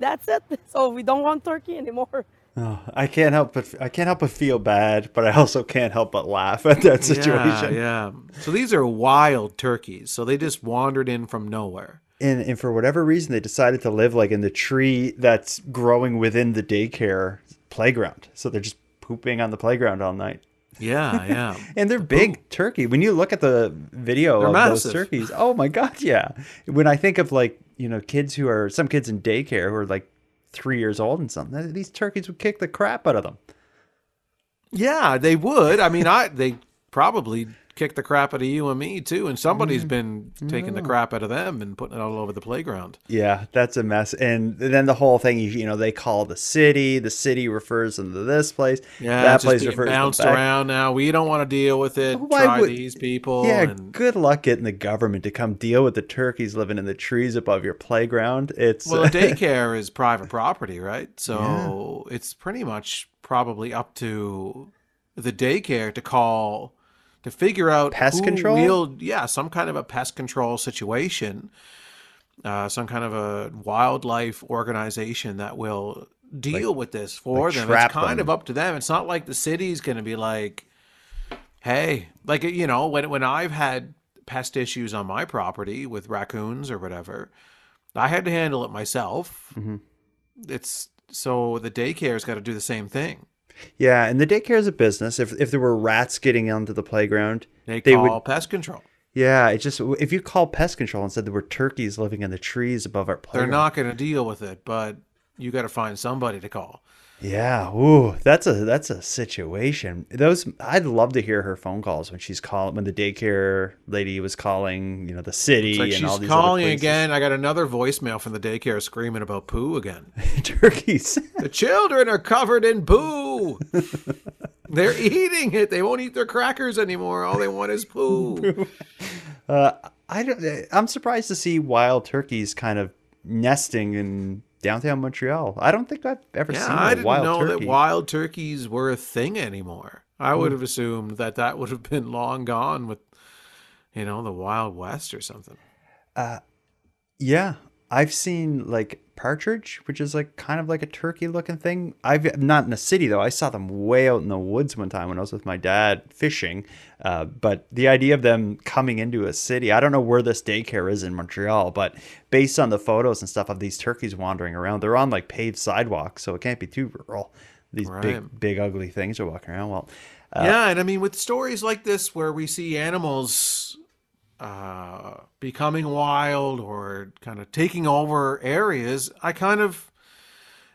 That's it. So we don't want turkey anymore. Oh, I can't help but I can't help but feel bad, but I also can't help but laugh at that situation. Yeah, yeah. So these are wild turkeys. So they just wandered in from nowhere. And and for whatever reason, they decided to live like in the tree that's growing within the daycare playground. So they're just pooping on the playground all night. Yeah, yeah. and they're big turkey. When you look at the video They're of massive. those turkeys, oh my god, yeah. When I think of like you know kids who are some kids in daycare who are like three years old and something, these turkeys would kick the crap out of them. Yeah, they would. I mean, I they probably kick the crap out of you and me too, and somebody's Mm. been taking the crap out of them and putting it all over the playground. Yeah, that's a mess. And then the whole thing, you, know, they call the city. The city refers them to this place. Yeah, that place refers bounced around now. We don't want to deal with it. Why Try would- these people. Yeah, and, good luck getting the government to come deal with the turkeys living in the trees above your playground. It's well, daycare is private property, right? So it's pretty much probably up to the daycare to call to figure out Pest control? yeah, some kind of a pest control situation, uh, some kind of a wildlife organization that will deal with this for like them. It's kind them. of up to them. It's not like the city's going to be like, hey, like you know, when when I've had pest issues on my property with raccoons or whatever, I had to handle it myself. Mhm. It's so the daycare's got to do the same thing. Yeah, and the daycare is a business. If if there were rats getting onto the playground, They they call would. pest control. Yeah, it just if you call pest control and said there were turkeys living in the trees above our playground, They're not going to deal with it, but you got to find somebody to call. Yeah, ooh, that's a that's a situation. Those I'd love to hear her phone calls when she's calling when the daycare lady was calling, you know, the city like and all she's these calling again. I got another voicemail from the daycare screaming about poo again. Turkeys. the children are covered in poo. They're eating it. They won't eat their crackers anymore. All they want is poo. Uh, I don't. I'm surprised to see wild turkeys kind of nesting in downtown Montreal. I don't think I've ever Yeah, seen I didn't wild know turkey. that wild turkeys were a thing anymore. I would Hmm. have assumed that that would have been long gone with, you know, the Wild West or something. Uh, yeah, I've seen like partridge, which is like kind of like a turkey looking thing. I've not in a city though. I saw them way out in the woods one time when I was with my dad fishing. Uh, but the idea of them coming into a city, I don't know where this daycare is in Montreal, but based on the photos and stuff of these turkeys wandering around, they're on like paved sidewalks, so it can't be too rural. These Right. big, big, ugly things are walking around. Well, uh, yeah, and I mean, with stories like this where we see animals uh, becoming wild or kind of taking over areas, I kind of,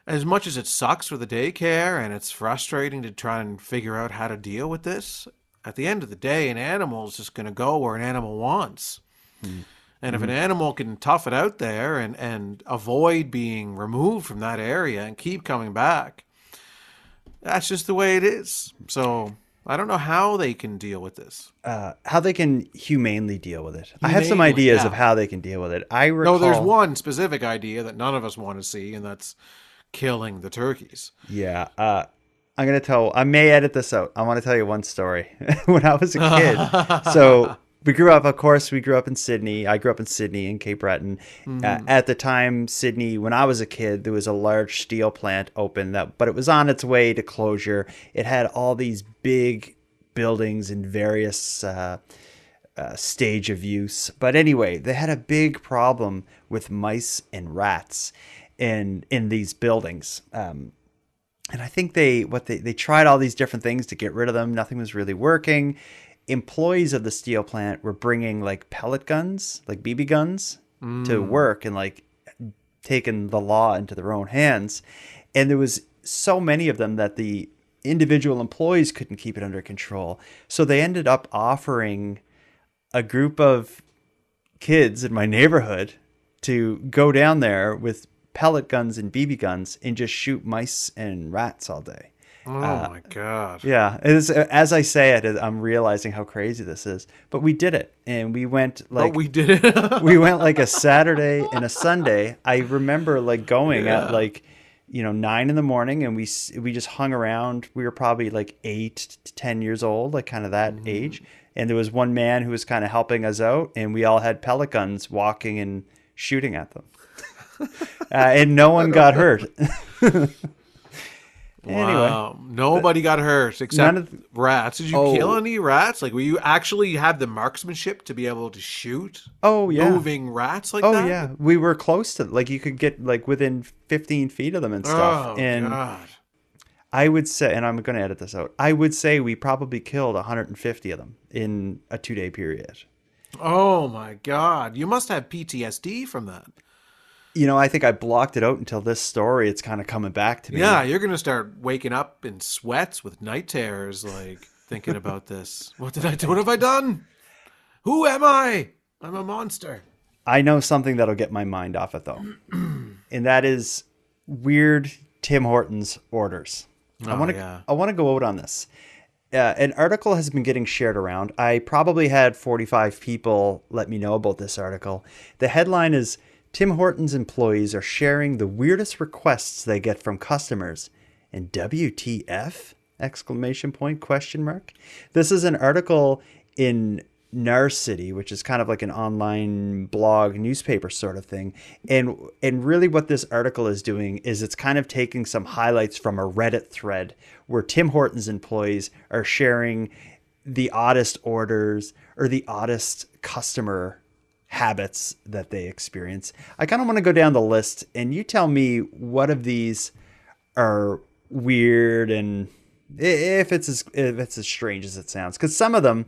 as much as it sucks for the daycare and it's frustrating to try and figure out how to deal with this, at the end of the day, an animal is just going to go where an animal wants. And if an Mhm. animal can tough it out there and, and avoid being removed from that area and keep coming back, that's just the way it is. So I don't know how they can deal with this. uh, how they can humanely deal with it. I have some ideas yeah. of how they can deal with it. I recall. No, there's one specific idea that none of us want to see, and that's killing the turkeys. Yeah. Uh, I'm gonna tell. I may edit this out. I want to tell you one story. when I was a kid, so we grew up. Of course, we grew up in Sydney. I grew up in Sydney in Cape Breton. Uh, Mhm. at the time, Sydney, when I was a kid, there was a large steel plant open that, but it was on its way to closure. It had all these big buildings in various. Uh, uh, stage of use. But anyway, they had a big problem with mice and rats in in these buildings. Um, and I think they what they they tried all these different things to get rid of them. Nothing was really working. Employees of the steel plant were bringing like pellet guns, like BB guns, to Mm. work and like taking the law into their own hands. And there was so many of them that the individual employees couldn't keep it under control. So they ended up offering a group of kids in my neighborhood to go down there with pellet guns and BB guns and just shoot mice and rats all day. Oh Uh, my god. Yeah, is, as I say it, I'm realizing how crazy this is. But we did it, and we went like we did it. we went like a Saturday and a Sunday. I remember like going Yeah. at like you know nine in the morning, and we we just hung around. We were probably like eight to ten years old, like kind of that Mm-hmm. age. And there was one man who was kind of helping us out, and we all had pellet guns, walking and shooting at them, uh, and no one got hurt. Anyway. Wow. Nobody got hurt except of rats. Did you Oh. kill any rats? Like, were you actually have the marksmanship to be able to shoot? Oh yeah, moving rats like oh that. yeah, we were close to like you could get like within 15 feet of them and stuff. Oh, and God. I would say, and I'm going to edit this out. I would say we probably killed 150 of them in a two day period. Oh my god. You must have PTSD from that. You know, I think I blocked it out until this story. It's kind of coming back to me. Yeah, you're gonna start waking up in sweats with night terrors, like thinking about this. What did I do? What have I done? Who am I? I'm a monster. I know something that'll get my mind off it though, and that is weird Tim Hortons orders. I Oh, want to yeah. I want to go out on this. Uh, an article has been getting shared around. I probably had 45 people let me know about this article. The headline is Tim Hortons employees are sharing the weirdest requests they get from customers. And WTF? Exclamation point question mark. This is an article in Narcity, which is kind of like an online blog newspaper sort of thing. And and really what this article is doing is it's kind of taking some highlights from a Reddit thread where Tim Hortons employees are sharing the oddest orders or the oddest customer habits that they experience. I kind of want to go down the list and you tell me what of these are weird and if it's as if it's as strange as it sounds cuz some of them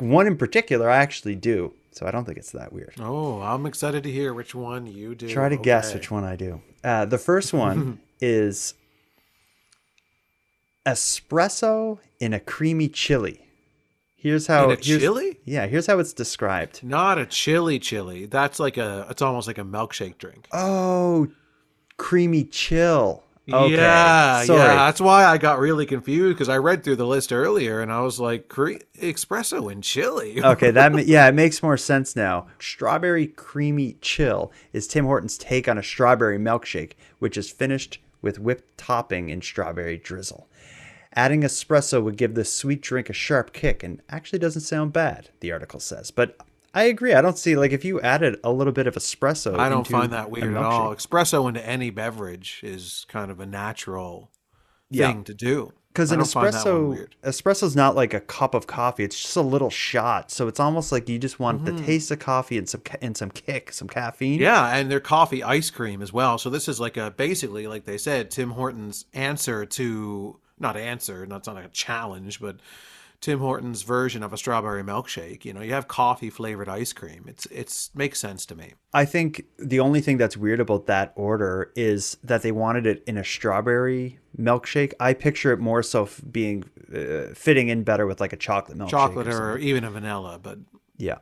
one in particular I actually do. So I don't think it's that weird. Oh, I'm excited to hear which one you do. Try to guess which one I do. Uh, the first one is espresso in a creamy chili. Here's how In a here's- chili? Yeah, here's how it's described. Not a chili chili. That's like a. It's almost like a milkshake drink. Oh, creamy chill. Okay. Yeah, Sorry. yeah. That's why I got really confused because I read through the list earlier and I was like, Cre- espresso and chili. okay, that yeah, it makes more sense now. Strawberry creamy chill is Tim Hortons' take on a strawberry milkshake, which is finished with whipped topping and strawberry drizzle. Adding espresso would give this sweet drink a sharp kick and actually doesn't sound bad, the article says. But I agree. I don't see like if you added a little bit of espresso. I don't find that weird at all. Espresso into any beverage is kind of a natural Yeah. thing to do. Because an don't find that one espresso, is not like a cup of coffee. It's just a little shot. So it's almost like you just want the Mhm. taste of coffee and some and some kick, some caffeine. Yeah, and their coffee ice cream as well. So this is like a basically, like they said, Tim Hortons' answer to not answer, not not like a challenge, but Tim Hortons' version of a strawberry milkshake. You know, you have coffee flavored ice cream. It's it's makes sense to me. I think the only thing that's weird about that order is that they wanted it in a strawberry milkshake. I picture it more so f- being uh, fitting in better with like a chocolate milkshake. Chocolate or something. even a vanilla, but yeah.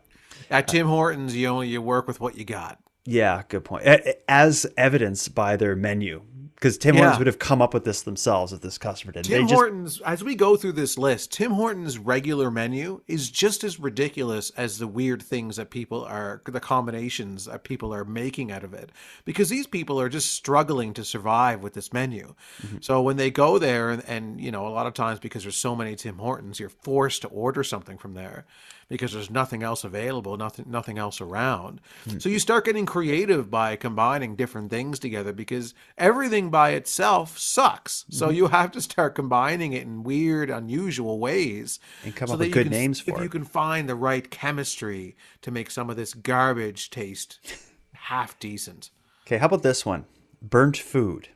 at Tim Hortons, you only you work with what you got. Yeah, good point. As evidenced by their menu, because Tim Yeah. Hortons would have come up with this themselves if this customer did. Tim they just Hortons, as we go through this list, Tim Hortons' regular menu is just as ridiculous as the weird things that people are, the combinations that people are making out of it. Because these people are just struggling to survive with this menu. Mm-hmm. So when they go there, and, and, you know, a lot of times because there's so many Tim Hortons, you're forced to order something from there because there's nothing else available, nothing, nothing else around. So you start getting creative by combining different things together because everything by itself sucks. So Mhm. you have to start combining it in weird, unusual ways, And come so up with good can- names for it. If you can find the right chemistry to make some of this garbage taste half decent. Okay, how about this one? Burnt food.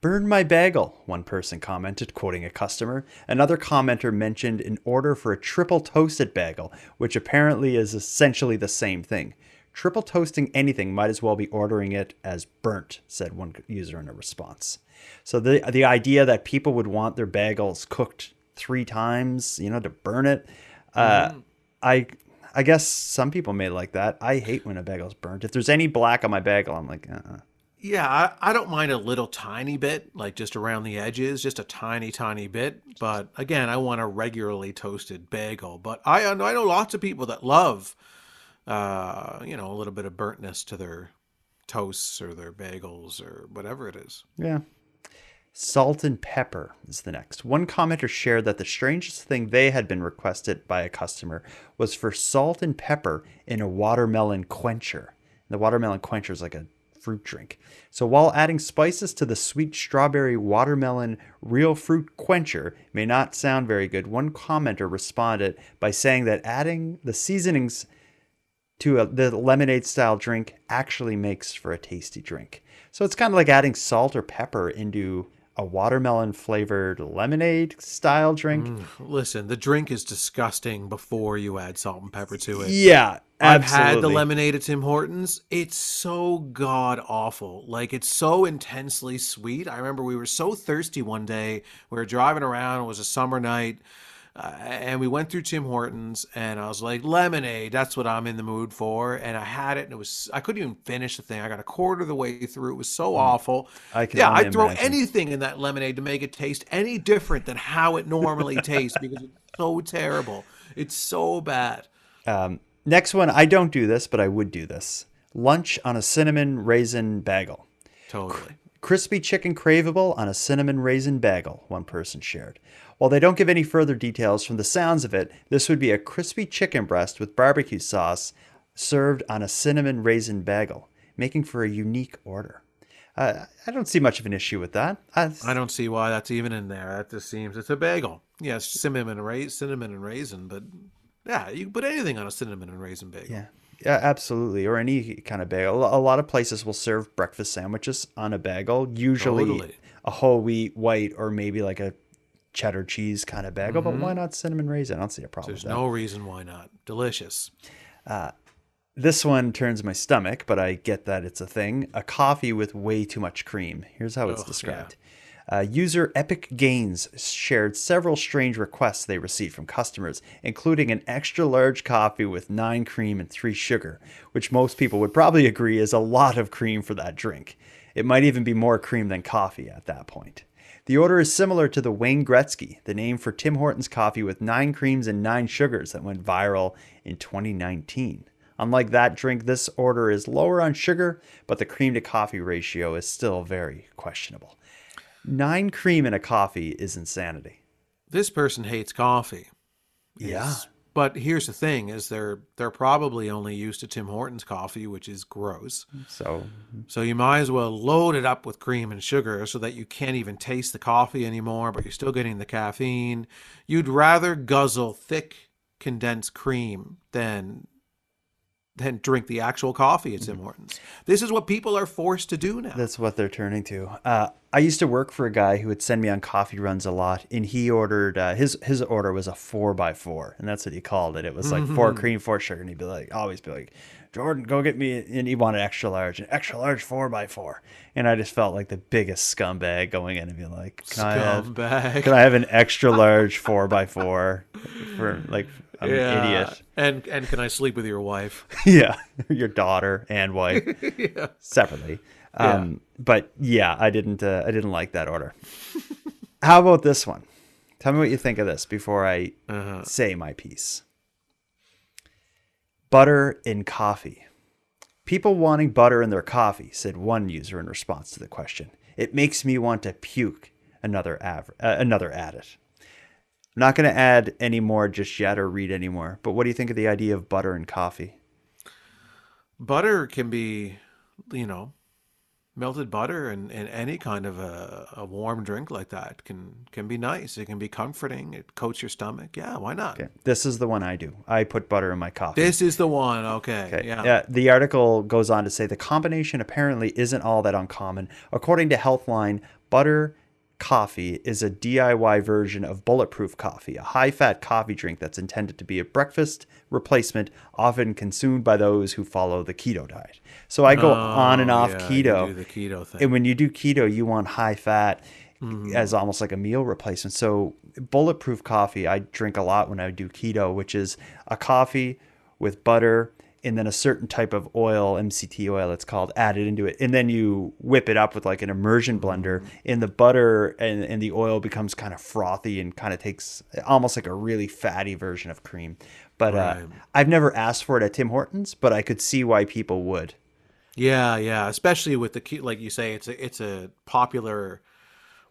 Burned my bagel, one person commented, quoting a customer. Another commenter mentioned an order for a triple toasted bagel, which apparently is essentially the same thing. Triple toasting anything might as well be ordering it as burnt, said one user in a response. So the the idea that people would want their bagels cooked three times, you know, to burn it, uh, I I guess some people may like that. I hate when a bagel's burnt. If there's any black on my bagel, I'm like, uh-uh. Yeah, I, I don't mind a little tiny bit, like just around the edges, just a tiny, tiny bit. But again, I want a regularly toasted bagel. But I I know lots of people that love, uh, you know, a little bit of burntness to their toasts or their bagels or whatever it is. Yeah. Salt and pepper is the next. One commenter shared that the strangest thing they had been requested by a customer was for salt and pepper in a watermelon quencher. The watermelon quencher is like a fruit drink. So while adding spices to the sweet strawberry watermelon real fruit quencher may not sound very good, one commenter responded by saying that adding the seasonings to a, the lemonade style drink actually makes for a tasty drink. So it's kind of like adding salt or pepper into a watermelon flavored lemonade style drink. Mm, listen, the drink is disgusting before you add salt and pepper to it. Yeah, I've had the lemonade at Tim Hortons. It's so god awful. Like it's so intensely sweet. I remember we were so thirsty one day. We were driving around. It was a summer night. Uh, and we went through Tim Hortons, and I was like, lemonade, that's what I'm in the mood for. And I had it, and it was, I couldn't even finish the thing. I got a quarter of the way through. It was so awful. I can yeah, I'd throw imagine. anything in that lemonade to make it taste any different than how it normally tastes because it's so terrible. It's so bad. Um, next one, I don't do this, but I would do this. Lunch on a cinnamon raisin bagel. Totally. Crispy chicken craveable on a cinnamon raisin bagel, one person shared. While they don't give any further details from the sounds of it, this would be a crispy chicken breast with barbecue sauce served on a cinnamon raisin bagel, making for a unique order. Uh, I don't see much of an issue with that. I, I don't see why that's even in there. That just seems it's a bagel. Yes, cinnamon and raisin, cinnamon and raisin, but yeah, you can put anything on a cinnamon and raisin bagel. Yeah. Yeah, absolutely. Or any kind of bagel. A lot of places will serve breakfast sandwiches on a bagel, usually Totally. a whole wheat, white, or maybe like a cheddar cheese kind of bagel. But Mhm. why not cinnamon raisin? I don't see a problem There's no reason why not. Delicious. Uh, this one turns my stomach, but I get that it's a thing. A coffee with way too much cream. Here's how it's Ugh, described. Uh, user Epic Gains shared several strange requests they received from customers, including an extra large coffee with nine cream and three sugar, which most people would probably agree is a lot of cream for that drink. It might even be more cream than coffee at that point. The order is similar to the Wayne Gretzky, the name for Tim Hortons coffee with nine creams and nine sugars that went viral in 2019. Unlike that drink, this order is lower on sugar, but the cream to coffee ratio is still very questionable. Nine cream in a coffee is insanity. This person hates coffee. Yeah. It's- But here's the thing: is they're they're probably only used to Tim Hortons coffee, which is gross. So mm-hmm. So you might as well load it up with cream and sugar so that you can't even taste the coffee anymore, but you're still getting the caffeine. You'd rather guzzle thick condensed cream than than drink the actual coffee at Tim Hortons. This is what people are forced to do now. That's what they're turning to. Uh, I used to work for a guy who would send me on coffee runs a lot, and he ordered uh, his his order was a four by four, and that's what he called it. It was like four Mhm. cream, four sugar, and he'd be like, always be like, Jordan, go get me, and he wanted extra large, an extra large four by four, and I just felt like the biggest scumbag going in and being like, can I have, Scumbag. can I have an extra large four by four for like I'm an idiot. And and can I sleep with your wife? yeah, your daughter and wife Yeah. separately. Yeah. Um, But yeah, I didn't. Uh, I didn't like that order. How about this one? Tell me what you think of this before I Uh-huh. say my piece. Butter in coffee. People wanting butter in their coffee, said one user in response to the question. It makes me want to puke. Another av- uh, another added. I'm not going to add any more just yet or read any more. But what do you think of the idea of butter and coffee? butter can be, you know, melted butter and, and any kind of a, a warm drink like that can can be nice. It can be comforting. It coats your stomach. Yeah, why not? This is the one I do. I put butter in my coffee. This is the one. Okay. Okay. Yeah. Yeah. The article goes on to say the combination apparently isn't all that uncommon. According to Healthline, butter coffee is a DIY version of bulletproof coffee, a high fat coffee drink that's intended to be a breakfast replacement, often consumed by those who follow the keto diet. So I go on and Oh, off yeah, keto. do the keto thing. And when you do keto, you want high fat Mhm. as almost like a meal replacement. So bulletproof coffee, I drink a lot when I do keto, which is a coffee with butter and then a certain type of oil, MCT oil, it's called, added into it, and then you whip it up with like an immersion blender, and the butter and, and the oil becomes kind of frothy and kind of takes almost like a really fatty version of cream. But uh, I've never asked for it at Tim Hortons, but I could see why people would. Yeah, yeah, especially with the ke- like you say, it's a it's a popular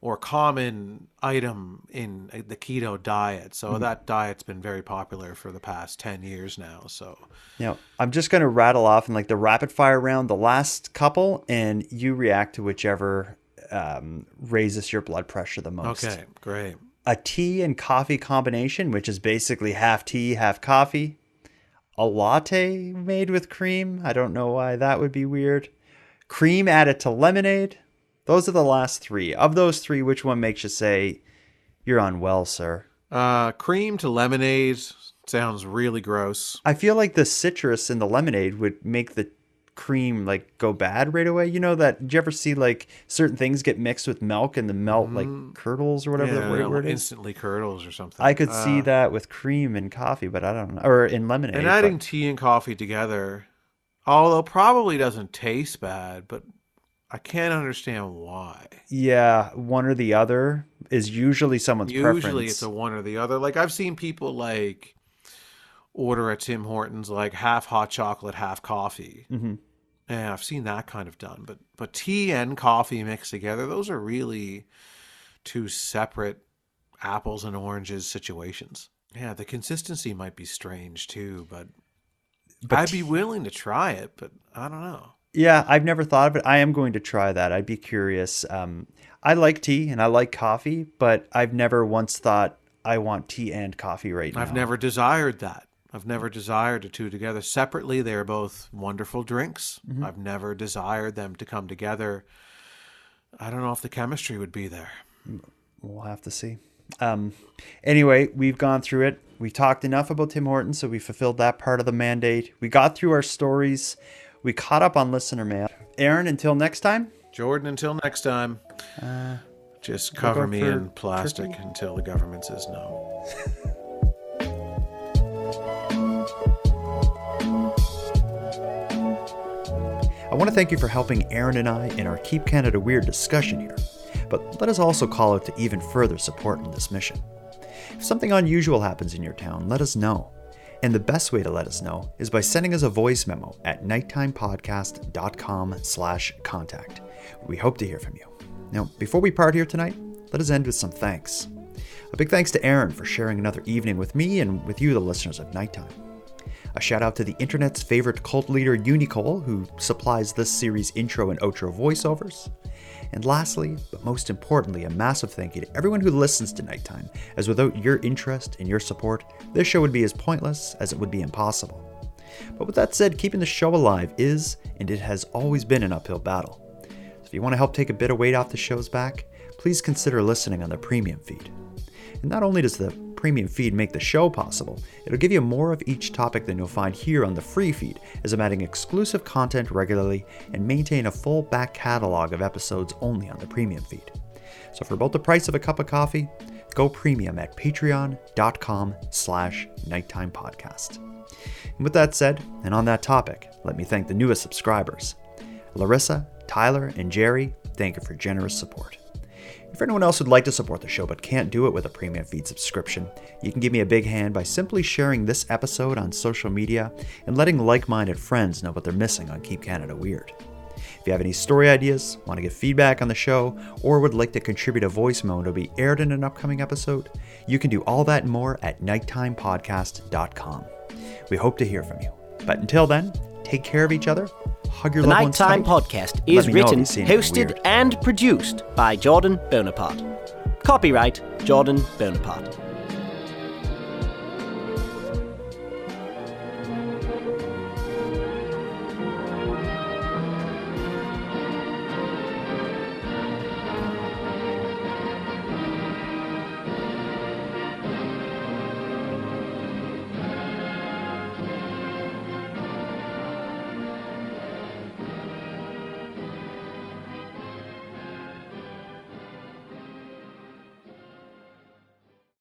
or common item in uh, the keto diet. So Mhm. that diet's been very popular for the past ten years now. So Now, I'm just going to rattle off in like the rapid fire round, the last couple, and you react to whichever um, raises your blood pressure the most. okay, great. A tea and coffee combination, which is basically half tea, half coffee. A latte made with cream. I don't know why that would be weird. Cream added to lemonade. Those are the last three. Of those three, which one makes you say you're unwell, sir? Uh, cream to lemonade sounds really gross. I feel like the citrus in the lemonade would make the cream like go bad right away. You know that? Did you ever see like certain things get mixed with milk and the milk like curdles or whatever yeah, the right word is? instantly curdles or something. I could see Uh, that with cream and coffee, but I don't know, or in lemonade. And but- adding tea and coffee together, although probably doesn't taste bad, but I can't understand why. yeah, one or the other is usually someone's Usually preference. Usually it's a one or the other. Like I've seen people like order at Tim Hortons like half hot chocolate, half coffee. Mhm. Yeah, I've seen that kind of done. But but tea and coffee mixed together, those are really two separate apples and oranges situations. Yeah, the consistency might be strange too, but, But I'd be willing to try it, but I don't know. Yeah, I've never thought of it. I am going to try that. I'd be curious. Um, I like tea and I like coffee, but I've never once thought I want tea and coffee right now. I've never desired that. I've never desired the two together. Separately, they're both wonderful drinks. Mhm. I've never desired them to come together. I don't know if the chemistry would be there. We'll have to see. Um, anyway, we've gone through it. We talked enough about Tim Hortons, so we fulfilled that part of the mandate. We got through our stories. We caught up on listener mail. Aaron, until next time. Jordan, until next time, Uh, just cover me in plastic turkey. until the government says no. I want to thank you for helping Aaron and I in our Keep Canada Weird discussion here, but let us also call out to even further support in this mission. If something unusual happens in your town, let us know. And the best way to let us know is by sending us a voice memo at nighttimepodcast.com slash contact. We hope to hear from you. Now, before we part here tonight, let us end with some thanks. A big thanks to Aaron for sharing another evening with me and with you, the listeners of Nighttime. A shout out to the internet's favorite cult leader, Unicole, who supplies this series' intro and outro voiceovers. And lastly, but most importantly, a massive thank you to everyone who listens to Nighttime, as without your interest and your support, this show would be as pointless as it would be impossible. But with that said, keeping the show alive is, and it has always been, an uphill battle. So if you want to help take a bit of weight off the show's back, please consider listening on the premium feed. And not only does the premium feed make the show possible, it'll give you more of each topic than you'll find here on the free feed, as I'm adding exclusive content regularly and maintain a full back catalog of episodes only on the premium feed. So for about the price of a cup of coffee, go premium at patreon.com slash nighttime podcast. And with that said, and on that topic, let me thank the newest subscribers. Larissa, Tyler, and Jerry, thank you for generous support. If anyone else would like to support the show but can't do it with a premium feed subscription, you can give me a big hand by simply sharing this episode on social media and letting like minded friends know what they're missing on Keep Canada Weird. If you have any story ideas, want to give feedback on the show, or would like to contribute a voice memo to be aired in an upcoming episode, you can do all that and more at nighttimepodcast.com. We hope to hear from you. But until then, take care of each other, hug your The Nighttime Podcast is me know if written, you've seen anything hosted, weird. and produced by Jordan Bonaparte. Copyright Jordan Bonaparte.